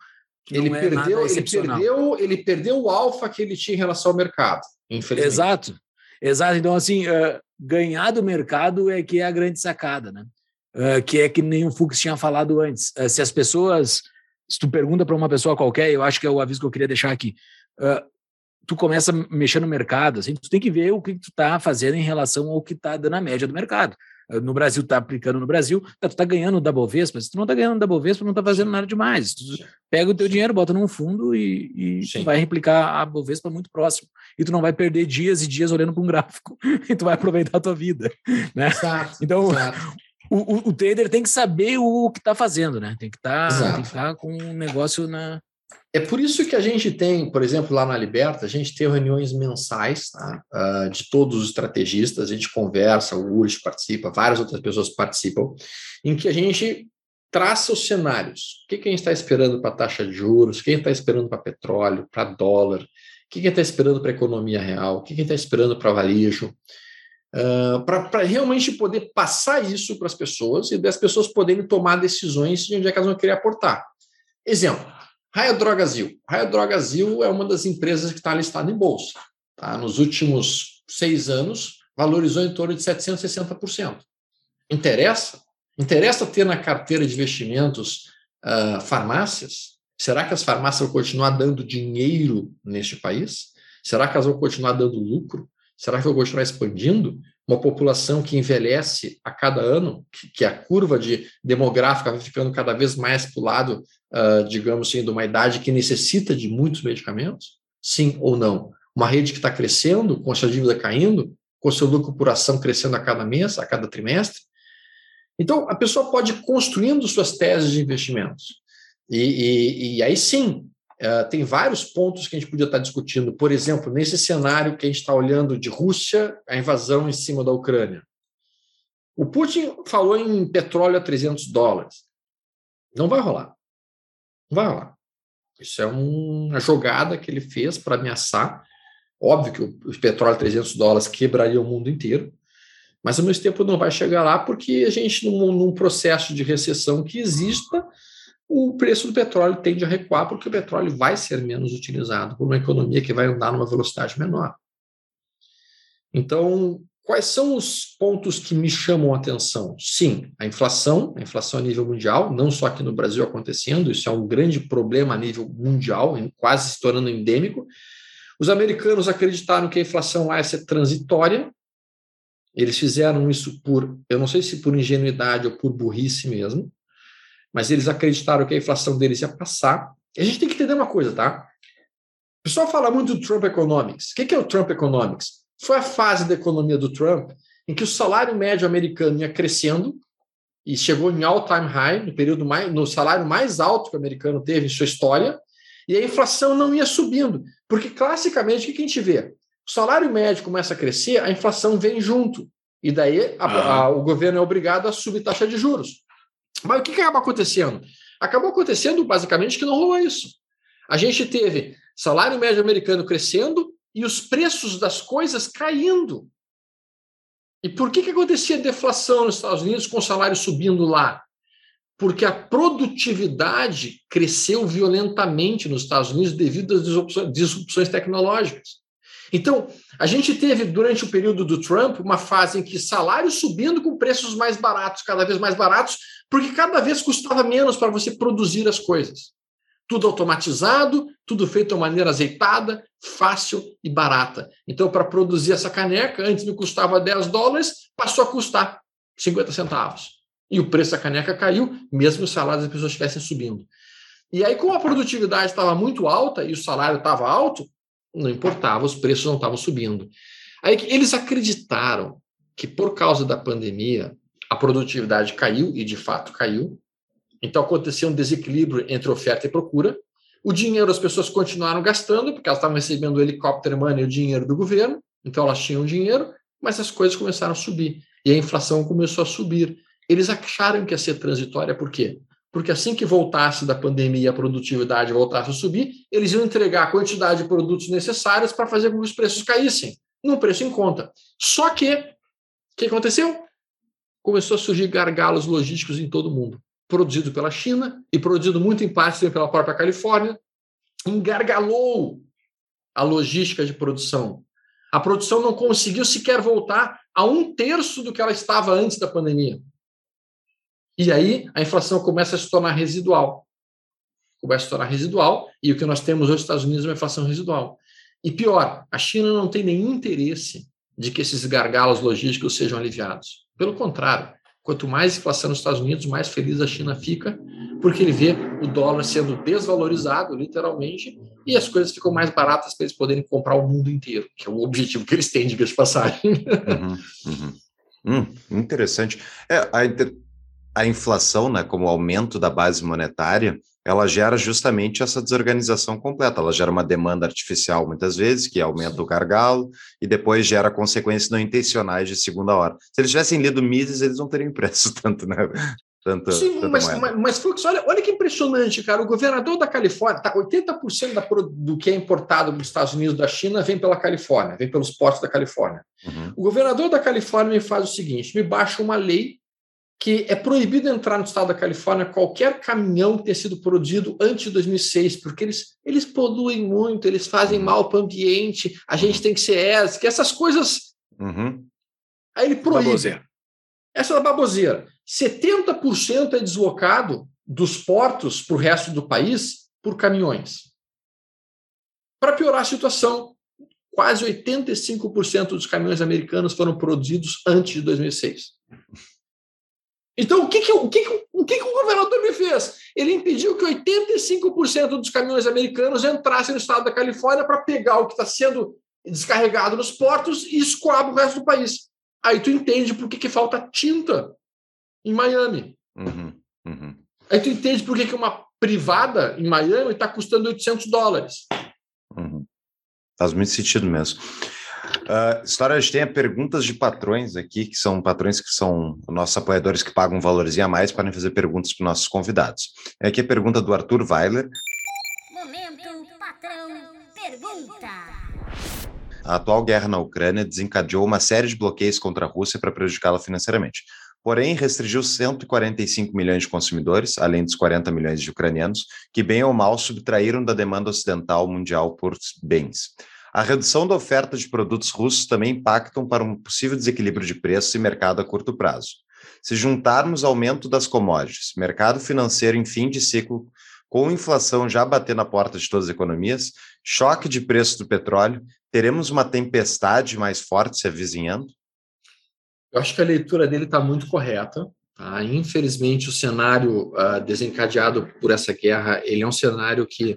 Ele é perdeu, ele perdeu, ele perdeu o alfa que ele tinha em relação ao mercado, infelizmente. Exato, exato. Então, assim, uh, ganhar do mercado é que é a grande sacada, né? Uh, que é que nem o Fux tinha falado antes. se as pessoas, se tu pergunta para uma pessoa qualquer, eu acho que é o aviso que eu queria deixar aqui. tu começa a mexer no mercado, assim, tu tem que ver o que tu está fazendo em relação ao que está dando a média do mercado no Brasil está aplicando no Brasil, tá, tu está ganhando da Bovespa, se tu não está ganhando da Bovespa, não está fazendo nada demais. Tu pega o teu dinheiro, bota num fundo e, e vai replicar a Bovespa muito próximo. E tu não vai perder dias e dias olhando para um gráfico, e tu vai aproveitar a tua vida. Né? Exato, então, exato. O, o, o, trader tem que saber o que está fazendo, né? Tem que tá, estar tá com um negócio na, é por isso que a gente tem, por exemplo, lá na Liberta, a gente tem reuniões mensais tá? uh, de todos os estrategistas, a gente conversa, o Urs participa, várias outras pessoas participam, em que a gente traça os cenários. O que, que a gente está esperando para a taxa de juros, que gente está esperando para petróleo, para dólar, o que gente está esperando para a economia real, o que gente está esperando para varejo, uh, para realmente poder passar isso para as pessoas e das pessoas poderem tomar decisões de onde é que elas vão querer aportar. Exemplo, Raia Drogazil. Raia Drogazil é uma das empresas que está listada em bolsa. Tá? Nos últimos seis anos, valorizou em torno de 760%. Interessa? Interessa ter na carteira de investimentos uh, farmácias? Será que as farmácias vão continuar dando dinheiro neste país? Será que elas vão continuar dando lucro? Será que vão continuar expandindo? Uma população que envelhece a cada ano, que, que a curva de demográfica vai ficando cada vez mais para o lado uh, digamos assim, de uma idade que necessita de muitos medicamentos? Sim ou não? Uma rede que está crescendo, com a sua dívida caindo, com o seu lucro por ação crescendo a cada mês, a cada trimestre? Então, a pessoa pode ir construindo suas teses de investimentos. E, e, e aí sim, uh, tem vários pontos que a gente podia estar discutindo. Por exemplo, nesse cenário que a gente está olhando de Rússia, a invasão em cima da Ucrânia. O Putin falou em petróleo a 300 dólares. Não vai rolar. Vai lá. Isso é uma jogada que ele fez para ameaçar. Óbvio que o petróleo 300 dólares quebraria o mundo inteiro, mas ao mesmo tempo não vai chegar lá porque a gente, num, num processo de recessão que exista, o preço do petróleo tende a recuar porque o petróleo vai ser menos utilizado por uma economia que vai andar numa velocidade menor. Então, Quais são os pontos que me chamam a atenção? Sim, a inflação, a inflação a nível mundial, não só aqui no Brasil acontecendo, isso é um grande problema a nível mundial, quase se tornando endêmico. Os americanos acreditaram que a inflação lá ia ser transitória, eles fizeram isso por, eu não sei se por ingenuidade ou por burrice mesmo, mas eles acreditaram que a inflação deles ia passar. E a gente tem que entender uma coisa, tá? O pessoal fala muito do Trump Economics. O que é o Trump Economics? Foi a fase da economia do Trump em que o salário médio americano ia crescendo e chegou em all-time high, no período mais, no salário mais alto que o americano teve em sua história, e a inflação não ia subindo, porque classicamente o que a gente vê? O salário médio começa a crescer, a inflação vem junto, e daí a, a, o governo é obrigado a subir taxa de juros. Mas o que, acaba acontecendo? Acabou acontecendo basicamente que não rolou isso. A gente teve salário médio americano crescendo, e os preços das coisas caindo. E por que, que acontecia deflação nos Estados Unidos com o salário subindo lá? Porque a produtividade cresceu violentamente nos Estados Unidos devido às disrupções tecnológicas. Então, a gente teve, durante o período do Trump, uma fase em que salários subindo com preços mais baratos, cada vez mais baratos, porque cada vez custava menos para você produzir as coisas. Tudo automatizado, tudo feito de maneira azeitada, fácil e barata. Então, para produzir essa caneca, antes me custava 10 dólares, passou a custar 50 centavos. E o preço da caneca caiu, mesmo os salários das pessoas estivessem subindo. E aí, como a produtividade estava muito alta e o salário estava alto, não importava, os preços não estavam subindo. Aí eles acreditaram que por causa da pandemia a produtividade caiu e de fato caiu. Então aconteceu um desequilíbrio entre oferta e procura. O dinheiro as pessoas continuaram gastando porque elas estavam recebendo o helicóptero money, o dinheiro do governo. Então elas tinham dinheiro, mas as coisas começaram a subir e a inflação começou a subir. Eles acharam que ia ser transitória, por quê? Porque assim que voltasse da pandemia a produtividade voltasse a subir, eles iam entregar a quantidade de produtos necessários para fazer com que os preços caíssem, num preço em conta. Só que, o que aconteceu? Começou a surgir gargalos logísticos em todo o mundo, produzido pela China e produzido muito em parte pela própria Califórnia, engargalou a logística de produção. A produção não conseguiu sequer voltar a um terço do que ela estava antes da pandemia. E aí a inflação começa a se tornar residual. Começa a se tornar residual, e o que nós temos hoje nos Estados Unidos é uma inflação residual. E pior, a China não tem nenhum interesse de que esses gargalos logísticos sejam aliviados. Pelo contrário, quanto mais inflação nos Estados Unidos, mais feliz a China fica, porque ele vê o dólar sendo desvalorizado, literalmente, e as coisas ficam mais baratas para eles poderem comprar o mundo inteiro, que é o objetivo que eles têm, de passagem. Uhum, uhum. Hum, interessante. É, a, a inflação, né, como aumento da base monetária, ela gera justamente essa desorganização completa. Ela gera uma demanda artificial, muitas vezes, que aumenta Sim. o gargalo, e depois gera consequências não intencionais de segunda hora. Se eles tivessem lido Mises, eles não teriam impresso tanto, né? Tanto, Sim, mas, mas, mas, Flux, olha, olha que impressionante, cara. O governador da Califórnia, tá, 80% da, do que é importado dos Estados Unidos da China vem pela Califórnia, vem pelos portos da Califórnia. Uhum. O governador da Califórnia me faz o seguinte: me baixa uma lei que é proibido entrar no estado da Califórnia qualquer caminhão que tenha sido produzido antes de 2006, porque eles, eles poluem muito, eles fazem mal para o ambiente, a gente tem que ser ético, essas coisas. Uhum. Aí ele proíbe. Baboseira. Essa é a baboseira. 70% é deslocado dos portos para o resto do país por caminhões. Para piorar a situação, quase 85% dos caminhões americanos foram produzidos antes de 2006. Então, o que, que, o, que, o, que, que o governador me fez? Ele impediu que 85% dos caminhões americanos entrassem no estado da Califórnia para pegar o que está sendo descarregado nos portos e escoar o resto do país. Aí tu entende por que, que falta tinta em Miami. Uhum, uhum. Aí tu entende por que, que uma privada em Miami está custando 800 dólares. Uhum. Faz muito sentido mesmo. Uh, História, a gente tem perguntas de patrões aqui, que são patrões que são nossos apoiadores que pagam um valorzinho a mais, podem fazer perguntas para os nossos convidados. Aqui a pergunta do Arthur Weiler. Momento, patrão, pergunta. A atual guerra na Ucrânia desencadeou uma série de bloqueios contra a Rússia para prejudicá-la financeiramente. Porém, restringiu 145 milhões de consumidores, além dos 40 milhões de ucranianos, que bem ou mal subtraíram da demanda ocidental mundial por bens. A redução da oferta de produtos russos também impactam para um possível desequilíbrio de preços e mercado a curto prazo. Se juntarmos aumento das commodities, mercado financeiro em fim de ciclo, com inflação já batendo na porta de todas as economias, choque de preços do petróleo, teremos uma tempestade mais forte se avizinhando? Eu acho que a leitura dele está muito correta. Tá? Infelizmente, o cenário uh, desencadeado por essa guerra ele é um cenário que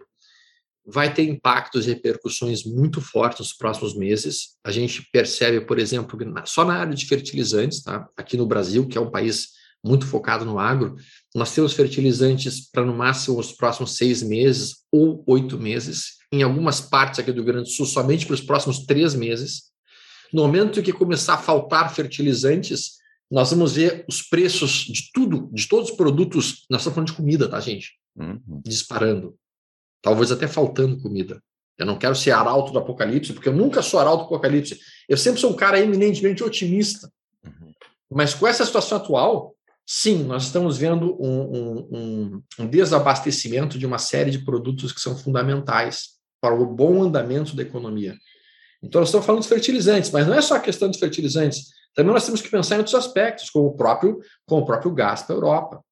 vai ter impactos e repercussões muito fortes nos próximos meses. A gente percebe, por exemplo, só na área de fertilizantes, tá? aqui no Brasil, que é um país muito focado no agro, nós temos fertilizantes para no máximo os próximos seis meses ou oito meses, em algumas partes aqui do Rio Grande do Sul, somente para os próximos três meses. No momento que começar a faltar fertilizantes, nós vamos ver os preços de tudo, de todos os produtos, nós estamos falando de comida, tá, gente? Uhum. Disparando talvez até faltando comida. Eu não quero ser arauto do apocalipse, porque eu nunca sou arauto do apocalipse. Eu sempre sou um cara eminentemente otimista. Uhum. Mas com essa situação atual, sim, nós estamos vendo um, um, um, desabastecimento de uma série de produtos que são fundamentais para o bom andamento da economia. Então, nós estamos falando dos fertilizantes, mas não é só a questão dos fertilizantes. Também nós temos que pensar em outros aspectos, como o próprio, como o próprio gás para a Europa,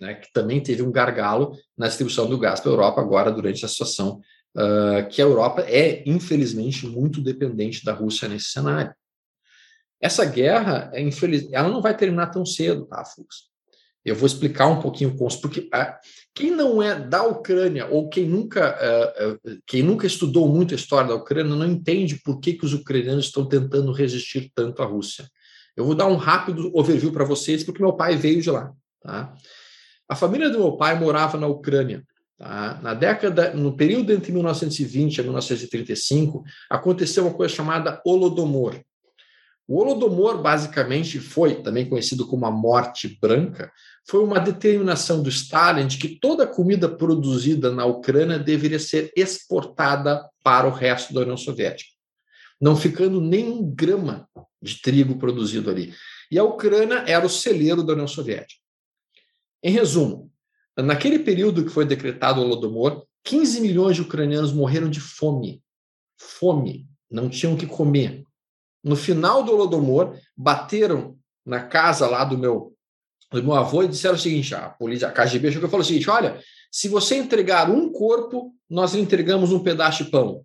né, que também teve um gargalo na distribuição do gás para a Europa agora, durante a situação uh, que a Europa é, infelizmente, muito dependente da Rússia nesse cenário. Essa guerra, é infeliz... ela não vai terminar tão cedo, tá, Fux? Eu vou explicar um pouquinho com porque ah, quem não é da Ucrânia ou quem nunca, uh, quem nunca estudou muito a história da Ucrânia não entende por que, que os ucranianos estão tentando resistir tanto à Rússia. Eu vou dar um rápido overview para vocês, porque meu pai veio de lá. Tá? A família do meu pai morava na Ucrânia. Tá? Na década, no período entre 1920 e 1935, aconteceu uma coisa chamada Holodomor. O Holodomor, basicamente, foi, também conhecido como a Morte Branca, foi uma determinação do Stalin de que toda a comida produzida na Ucrânia deveria ser exportada para o resto da União Soviética, não ficando nem um grama de trigo produzido ali. E a Ucrânia era o celeiro da União Soviética. Em resumo, naquele período que foi decretado o Holodomor, 15 milhões de ucranianos morreram de fome. Fome, não tinham o que comer. No final do Holodomor, bateram na casa lá do meu, do meu avô e disseram o seguinte: a polícia, a KGB chegou e falou o seguinte: olha, se você entregar um corpo, nós entregamos um pedaço de pão. O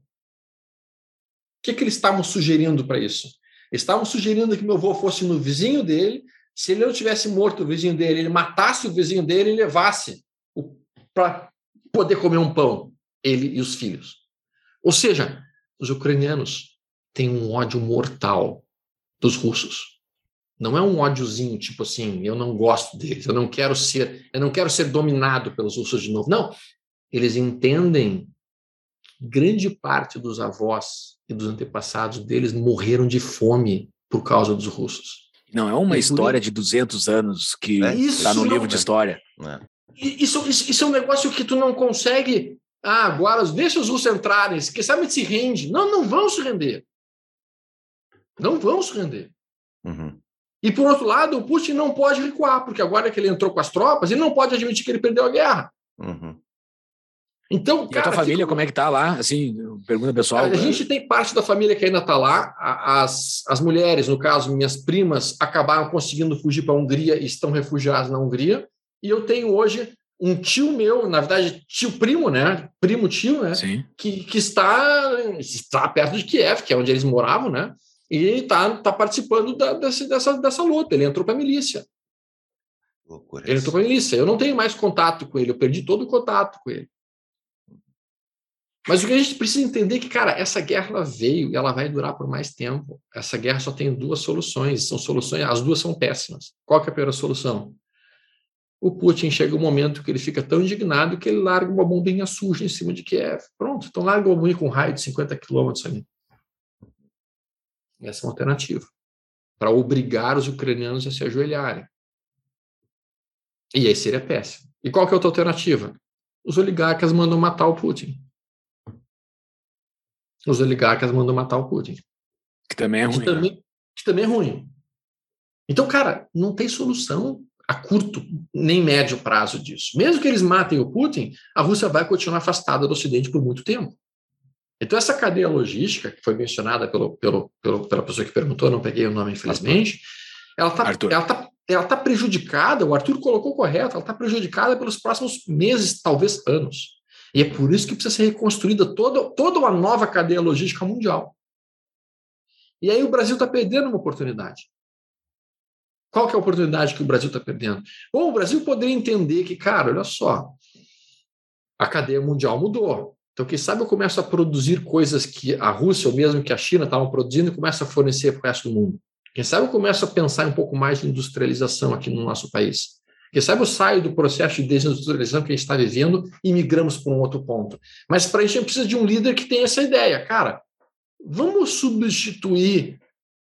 que, que eles estavam sugerindo para isso? Estavam sugerindo que meu avô fosse no vizinho dele, se ele não tivesse morto o vizinho dele, ele matasse o vizinho dele e levasse para poder comer um pão, ele e os filhos. Ou seja, os ucranianos têm um ódio mortal dos russos. Não é um ódiozinho tipo assim, eu não gosto deles, eu não quero ser, eu não quero ser dominado pelos russos de novo. Não, eles entendem que grande parte dos avós e dos antepassados deles morreram de fome por causa dos russos. Não é uma história de 200 anos que está é no livro de história. É. Isso, isso, isso, é um negócio que tu não consegue. Ah, agora deixa os russos entrarem, que sabe se rende. Não, não vão se render. Não vão se render. Uhum. E por outro lado, o Putin não pode recuar, porque agora que ele entrou com as tropas, ele não pode admitir que ele perdeu a guerra. Uhum. Então, e cara, a tua família, fica... como é que tá lá? Assim, pergunta pessoal. A gente tem parte da família que ainda está lá. As, as mulheres, no caso, minhas primas, acabaram conseguindo fugir para a Hungria e estão refugiadas na Hungria. E eu tenho hoje um tio meu, na verdade, tio primo, né? Primo tio, né? Sim. Que, que está, está perto de Kiev, que é onde eles moravam, né? E está tá participando da, dessa, dessa, dessa luta. Ele entrou para a milícia. Loucura ele entrou para a milícia. Eu não tenho mais contato com ele, eu perdi todo o contato com ele. Mas o que a gente precisa entender é que, cara, essa guerra veio e ela vai durar por mais tempo. Essa guerra só tem duas soluções, são soluções, as duas são péssimas. Qual é a primeira solução? O Putin chega um momento que ele fica tão indignado que ele larga uma bombinha suja em cima de Kiev. Pronto, então larga uma bombinha com um raio de 50 quilômetros ali. Essa é uma alternativa. Para obrigar os ucranianos a se ajoelharem. E aí seria péssimo. E qual que é a outra alternativa? Os oligarcas mandam matar o Putin os oligarcas mandam matar o Putin. Que também é ruim. Que também, né? que também é ruim. Então, cara, não tem solução a curto nem médio prazo disso. Mesmo que eles matem o Putin, a Rússia vai continuar afastada do Ocidente por muito tempo. Então, essa cadeia logística, que foi mencionada pelo, pelo, pelo pela pessoa que perguntou, não peguei o nome, infelizmente, ela está tá, ela tá prejudicada, o Arthur colocou correto, ela está prejudicada pelos próximos meses, talvez anos. E é por isso que precisa ser reconstruída toda, toda uma nova cadeia logística mundial. E aí o Brasil está perdendo uma oportunidade. Qual que é a oportunidade que o Brasil está perdendo? Bom, o Brasil poderia entender que, cara, olha só, a cadeia mundial mudou. Então, quem sabe eu começo a produzir coisas que a Rússia ou mesmo que a China estavam produzindo e começo a fornecer para o resto do mundo. Quem sabe eu começo a pensar um pouco mais de industrialização aqui no nosso país. Porque sabe, eu saio do processo de desindustrialização que a gente está vivendo e migramos para um outro ponto. Mas para isso a gente precisa de um líder que tenha essa ideia. Cara, vamos substituir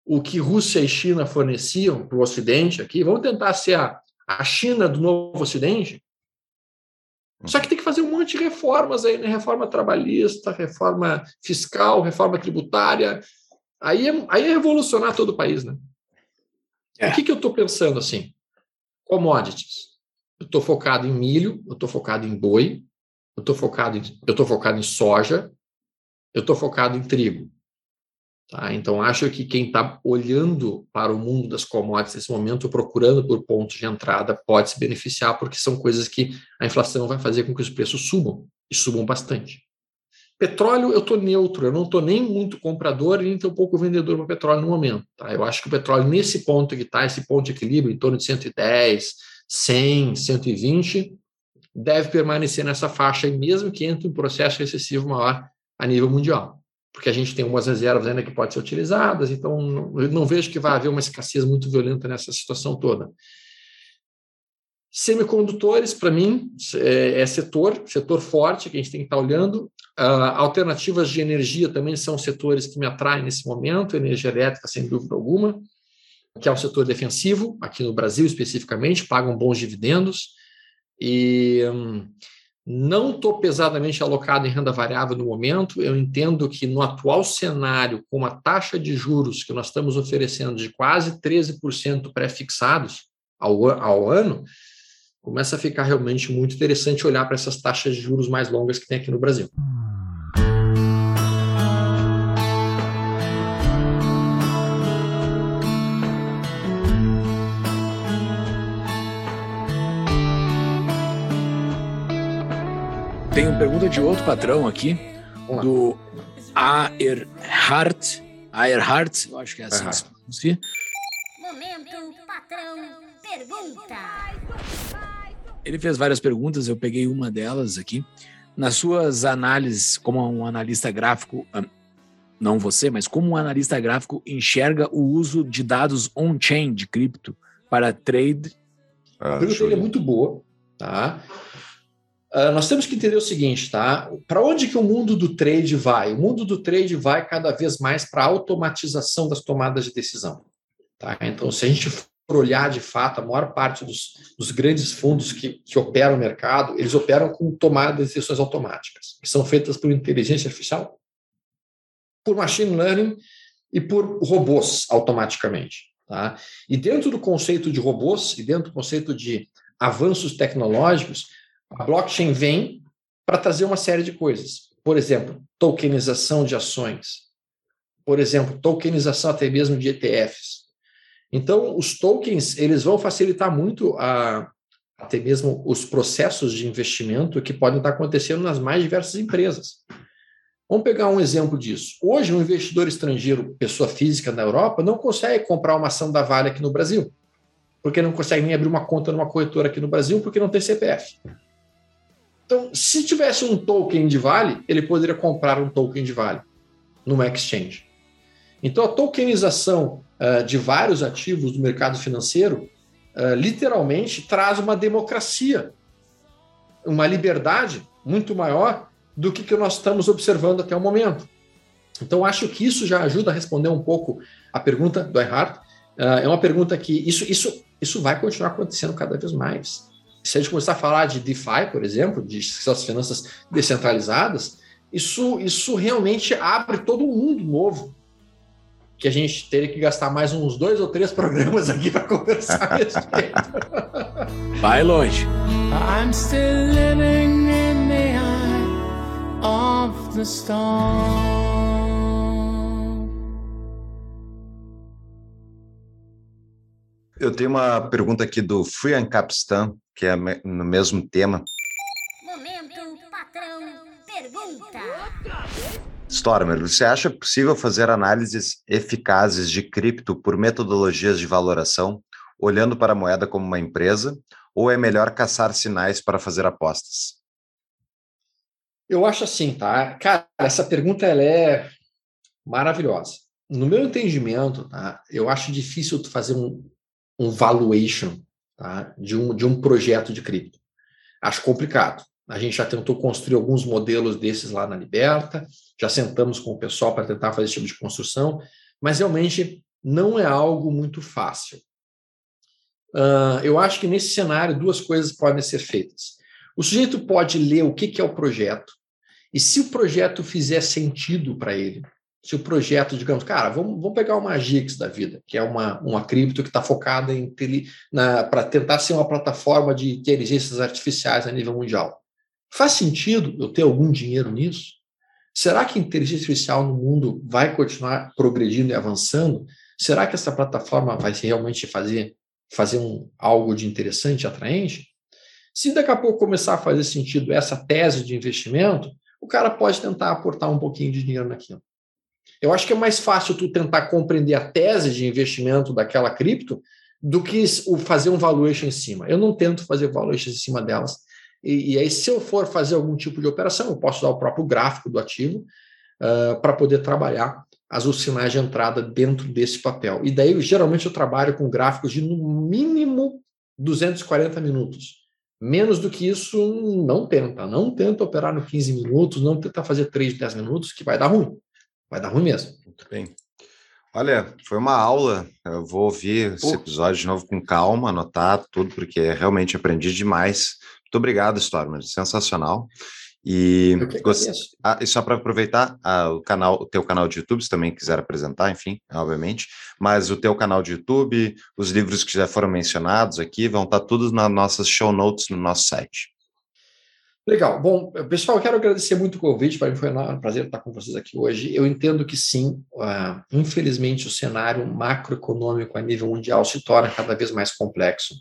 o que Rússia e China forneciam para o Ocidente aqui, vamos tentar ser a, a China do novo Ocidente. Só que tem que fazer um monte de reformas aí, né? Reforma trabalhista, reforma fiscal, reforma tributária. Aí é, aí é revolucionar todo o país, né? É. O que, que eu estou pensando assim? Commodities. Eu estou focado em milho, eu estou focado em boi, eu estou focado em, eu estou focado em soja, eu estou focado em trigo. Tá? Então, acho que quem está olhando para o mundo das commodities nesse momento, procurando por pontos de entrada, pode se beneficiar, porque são coisas que a inflação vai fazer com que os preços subam, e subam bastante. Petróleo, eu estou neutro, eu não estou nem muito comprador e nem tão pouco vendedor para petróleo no momento. Tá? Eu acho que o petróleo, nesse ponto que está, esse ponto de equilíbrio, em torno de 110, 100, 120, deve permanecer nessa faixa, mesmo que entre um processo recessivo maior a nível mundial porque a gente tem umas reservas ainda que podem ser utilizadas, então eu não vejo que vai haver uma escassez muito violenta nessa situação toda. Semicondutores, para mim, é, é, setor, setor forte que a gente tem que estar olhando. Uh, alternativas de energia também são setores que me atraem nesse momento, energia elétrica, sem dúvida alguma, que é um setor defensivo, aqui no Brasil especificamente, pagam bons dividendos. E. Um, não estou pesadamente alocado em renda variável no momento. Eu entendo que no atual cenário, com uma taxa de juros que nós estamos oferecendo de quase 13% pré-fixados ao, ao ano, começa a ficar realmente muito interessante olhar para essas taxas de juros mais longas que tem aqui no Brasil. Tem uma pergunta de outro patrão aqui, do Aerhart. Aerhart, eu acho que é assim que se pronuncia. Momento, patrão, pergunta. Ele fez várias perguntas, eu peguei uma delas aqui. Nas suas análises, como um analista gráfico, não você, mas como um analista gráfico enxerga o uso de dados on-chain de cripto para trade? Ah, a pergunta é muito boa, tá? Uh, nós temos que entender o seguinte, tá? Para onde que o mundo do trade vai? O mundo do trade vai cada vez mais para a automatização das tomadas de decisão. Tá? Então, se a gente for olhar de fato, a maior parte dos, dos grandes fundos que, que operam o mercado, eles operam com tomada de decisões automáticas, que são feitas por inteligência artificial, por machine learning e por robôs automaticamente. Tá? E dentro do conceito de robôs e dentro do conceito de avanços tecnológicos, a blockchain vem para trazer uma série de coisas. Por exemplo, tokenização de ações. Por exemplo, tokenização até mesmo de ETFs. Então, os tokens eles vão facilitar muito a, até mesmo os processos de investimento que podem estar acontecendo nas mais diversas empresas. Vamos pegar um exemplo disso. Hoje, um investidor estrangeiro, pessoa física na Europa, não consegue comprar uma ação da Vale aqui no Brasil, porque não consegue nem abrir uma conta numa corretora aqui no Brasil, porque não tem CPF. Então, se tivesse um token de Vale, ele poderia comprar um token de Vale numa exchange. Então, a tokenização uh, de vários ativos do mercado financeiro uh, literalmente traz uma democracia, uma liberdade muito maior do que, que nós estamos observando até o momento. Então, acho que isso já ajuda a responder um pouco a pergunta do Erhard. Uh, é uma pergunta que isso, isso, isso vai continuar acontecendo cada vez mais se a gente começar a falar de DeFi, por exemplo, de suas finanças descentralizadas, isso, isso realmente abre todo um mundo novo que a gente teria que gastar mais uns dois ou três programas aqui para conversar a respeito. Vai longe. I'm still living in the eye of the storm. Eu tenho uma pergunta aqui do Free Capistan que é no mesmo tema. Momento, patrão, pergunta. Stormer, você acha possível fazer análises eficazes de cripto por metodologias de valoração, olhando para a moeda como uma empresa, ou é melhor caçar sinais para fazer apostas? Eu acho assim, tá? Cara, essa pergunta ela é maravilhosa. No meu entendimento, tá? Eu acho difícil tu fazer um, um valuation tá? de, um, de um projeto de cripto. Acho complicado. A gente já tentou construir alguns modelos desses lá na Liberta, já sentamos com o pessoal para tentar fazer esse tipo de construção, mas realmente não é algo muito fácil. Uh, eu acho que nesse cenário duas coisas podem ser feitas. O sujeito pode ler o que, que é o projeto, e se o projeto fizer sentido para ele, se o projeto, digamos, cara, vamos, vamos pegar uma Gix da vida, que é uma, uma cripto que está focada em para tentar ser uma plataforma de inteligências artificiais a nível mundial. Faz sentido eu ter algum dinheiro nisso? Será que a inteligência artificial no mundo vai continuar progredindo e avançando? Será que essa plataforma vai realmente fazer, fazer um, algo de interessante atraente? Se daqui a pouco começar a fazer sentido essa tese de investimento, o cara pode tentar aportar um pouquinho de dinheiro naquilo. Eu acho que é mais fácil tu tentar compreender a tese de investimento daquela cripto do que o fazer um valuation em cima. Eu não tento fazer valuation em cima delas. E, e aí, se eu for fazer algum tipo de operação, eu posso usar o próprio gráfico do ativo uh, para poder trabalhar as os sinais de entrada dentro desse papel. E daí, geralmente, eu trabalho com gráficos de no mínimo 240 minutos. Menos do que isso, não tenta. Não tenta operar no 15 minutos, não tenta fazer 3, 10 minutos, que vai dar ruim. Vai dar ruim mesmo. Muito bem. Olha, foi uma aula. Eu vou ouvir esse episódio de novo com calma, anotar tudo, porque realmente aprendi demais. Muito obrigado, Stormer. Sensacional. E, gost... ah, e só para aproveitar ah, o canal, o teu canal de YouTube, se também quiser apresentar, enfim, obviamente, mas o teu canal de YouTube, os livros que já foram mencionados aqui, vão estar todos nas nossas show notes no nosso site. Legal. Bom, pessoal, eu quero agradecer muito o convite. Para mim foi um prazer estar com vocês aqui hoje. Eu entendo que sim, uh, infelizmente, o cenário macroeconômico a nível mundial se torna cada vez mais complexo.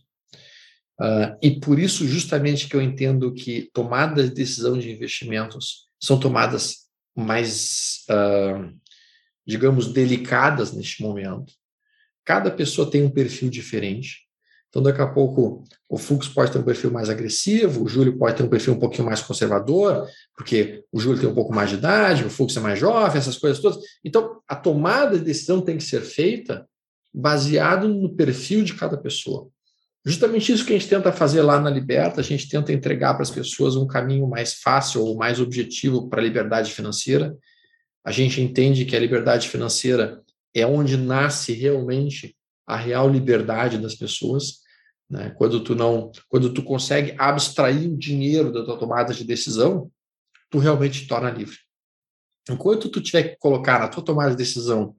Uh, e por isso, justamente, que eu entendo que tomadas de decisão de investimentos são tomadas mais, uh, digamos, delicadas neste momento. Cada pessoa tem um perfil diferente. Então, daqui a pouco, o Fux pode ter um perfil mais agressivo, o Júlio pode ter um perfil um pouquinho mais conservador, porque o Júlio tem um pouco mais de idade, o Fux é mais jovem, essas coisas todas. Então, a tomada de decisão tem que ser feita baseado no perfil de cada pessoa. Justamente isso que a gente tenta fazer lá na Liberta, a gente tenta entregar para as pessoas um caminho mais fácil ou mais objetivo para a liberdade financeira. A gente entende que a liberdade financeira é onde nasce realmente a real liberdade das pessoas. Né? Quando tu não, quando tu consegue abstrair o dinheiro da tua tomada de decisão, tu realmente te torna livre. Enquanto tu tiver que colocar na tua tomada de decisão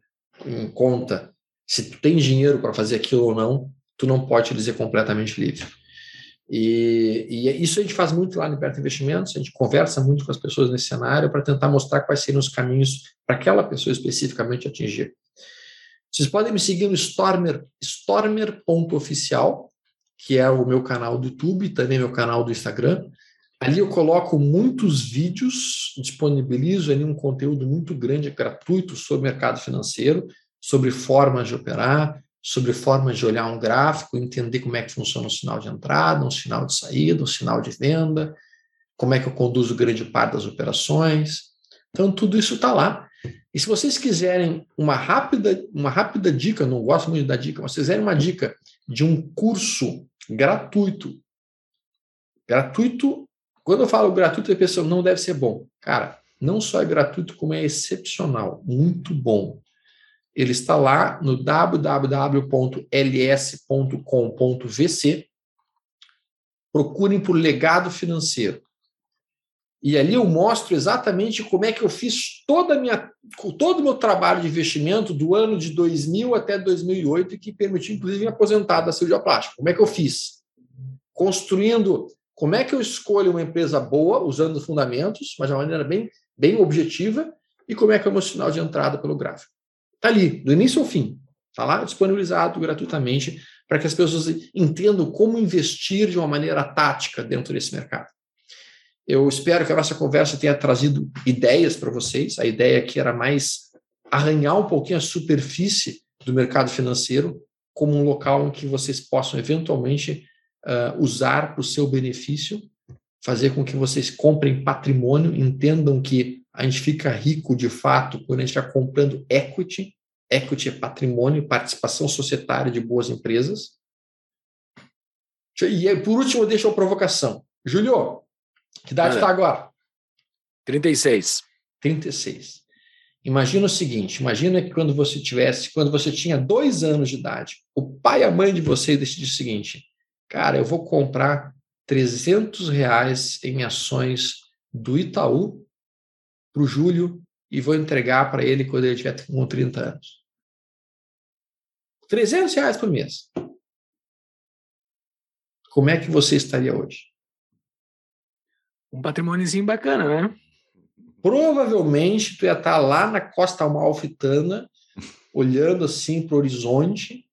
em conta se tu tem dinheiro para fazer aquilo ou não, tu não pode te dizer completamente livre. E, e, isso a gente faz muito lá no Liberta Investimentos, a gente conversa muito com as pessoas nesse cenário para tentar mostrar quais seriam os caminhos para aquela pessoa especificamente atingir. Vocês podem me seguir no Stormer, stormer.oficial, que é o meu canal do YouTube, também meu canal do Instagram. Ali eu coloco muitos vídeos, disponibilizo ali um conteúdo muito grande, gratuito, sobre mercado financeiro, sobre formas de operar, sobre formas de olhar um gráfico, entender como é que funciona um sinal de entrada, um sinal de saída, um sinal de venda, como é que eu conduzo grande parte das operações. Então, tudo isso está lá. E se vocês quiserem uma rápida, uma rápida dica, não gosto muito da dica, mas se vocês quiserem uma dica de um curso gratuito. Gratuito, quando eu falo gratuito, a pessoa não deve ser bom. Cara, não só é gratuito, como é excepcional, muito bom. Ele está lá no www.ls.com.vc. Procurem por legado financeiro. E ali eu mostro exatamente como é que eu fiz toda minha, todo o meu trabalho de investimento do ano de 2000 até 2008, que permitiu, inclusive, me aposentar da cirurgia plástica. Como é que eu fiz? Construindo como é que eu escolho uma empresa boa, usando os fundamentos, mas de uma maneira bem, bem objetiva, e como é que é o meu sinal de entrada pelo gráfico. Está ali, do início ao fim. Está lá disponibilizado gratuitamente para que as pessoas entendam como investir de uma maneira tática dentro desse mercado. Eu espero que a nossa conversa tenha trazido ideias para vocês. A ideia aqui era mais arranhar um pouquinho a superfície do mercado financeiro como um local em que vocês possam eventualmente uh, usar para o seu benefício, fazer com que vocês comprem patrimônio, entendam que a gente fica rico de fato quando a gente está comprando equity. Equity é patrimônio, participação societária de boas empresas. E por último, deixa a provocação. Julio, que idade está agora? 36. 36. Imagina o seguinte: imagina que quando você tivesse, quando você tinha dois anos de idade, o pai e a mãe de você decidiram o seguinte: cara, eu vou comprar 300 reais em ações do Itaú para o Júlio e vou entregar para ele quando ele tiver com 30 anos. 300 reais por mês. Como é que você estaria hoje? Um patrimôniozinho bacana, né? provavelmente tu ia estar lá na costa amalfitana, olhando assim para o horizonte,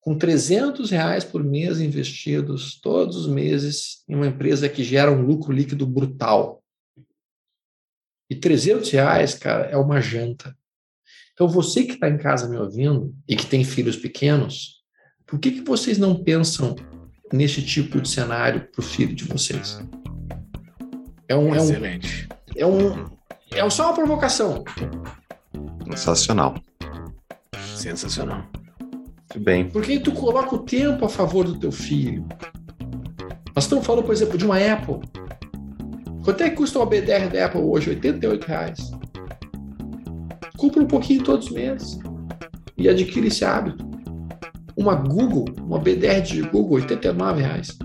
com 300 reais por mês investidos todos os meses em uma empresa que gera um lucro líquido brutal. E 300 reais, cara, é uma janta. Então, você que está em casa me ouvindo e que tem filhos pequenos, por que, que vocês não pensam nesse tipo de cenário para o filho de vocês? É um, Excelente. É um, é um, é só uma provocação. Sensacional. Sensacional. Muito bem. Porque tu coloca o tempo a favor do teu filho. Nós estamos falando, por exemplo, de uma Apple. Quanto é que custa uma BDR da Apple hoje? 88 reais. Compra um pouquinho todos os meses e adquire esse hábito. Uma Google, uma BDR de Google, 89 reais.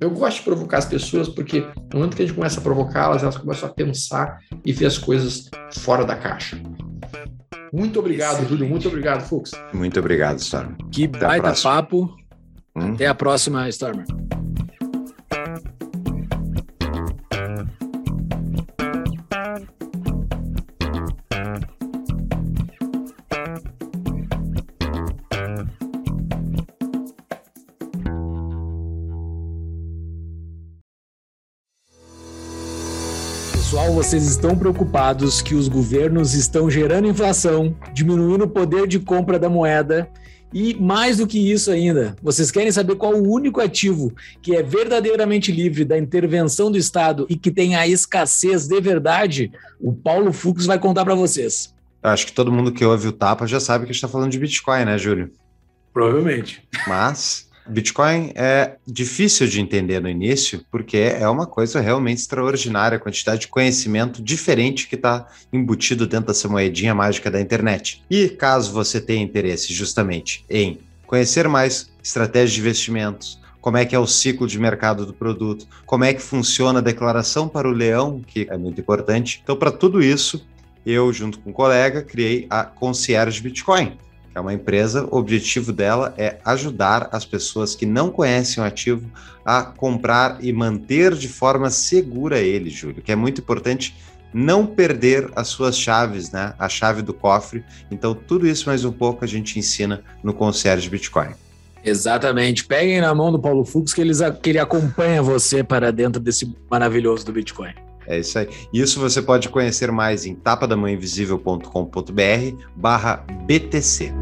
Eu gosto de provocar as pessoas porque no momento que a gente começa a provocá-las, elas começam a pensar e ver as coisas fora da caixa. Muito obrigado, Excelente. Júlio. Muito obrigado, Fux. Muito obrigado, Storm. Que Até baita papo. Hum? Até a próxima, Stormer. Vocês estão preocupados que os governos estão gerando inflação, diminuindo o poder de compra da moeda e mais do que isso ainda, vocês querem saber qual o único ativo que é verdadeiramente livre da intervenção do Estado e que tem a escassez de verdade? O Paulo Fux vai contar para vocês. Acho que todo mundo que ouve o Tapa já sabe que a gente está falando de Bitcoin, né, Júlio? Provavelmente. Mas Bitcoin é difícil de entender no início, porque é uma coisa realmente extraordinária, a quantidade de conhecimento diferente que está embutido dentro dessa moedinha mágica da internet. E caso você tenha interesse justamente em conhecer mais estratégias de investimentos, como é que é o ciclo de mercado do produto, como é que funciona a declaração para o leão, que é muito importante. Então, para tudo isso, eu, junto com um colega, criei a Concierge Bitcoin é uma empresa, o objetivo dela é ajudar as pessoas que não conhecem o ativo a comprar e manter de forma segura ele, Júlio, que é muito importante não perder as suas chaves, né? A chave do cofre. Então, tudo isso mais um pouco a gente ensina no Concierge Bitcoin. Exatamente. Peguem na mão do Paulo Fux que, eles, que ele acompanha você para dentro desse maravilhoso do Bitcoin. É isso aí. Isso você pode conhecer mais em tapadamãeinvisível.com.br barra BTC.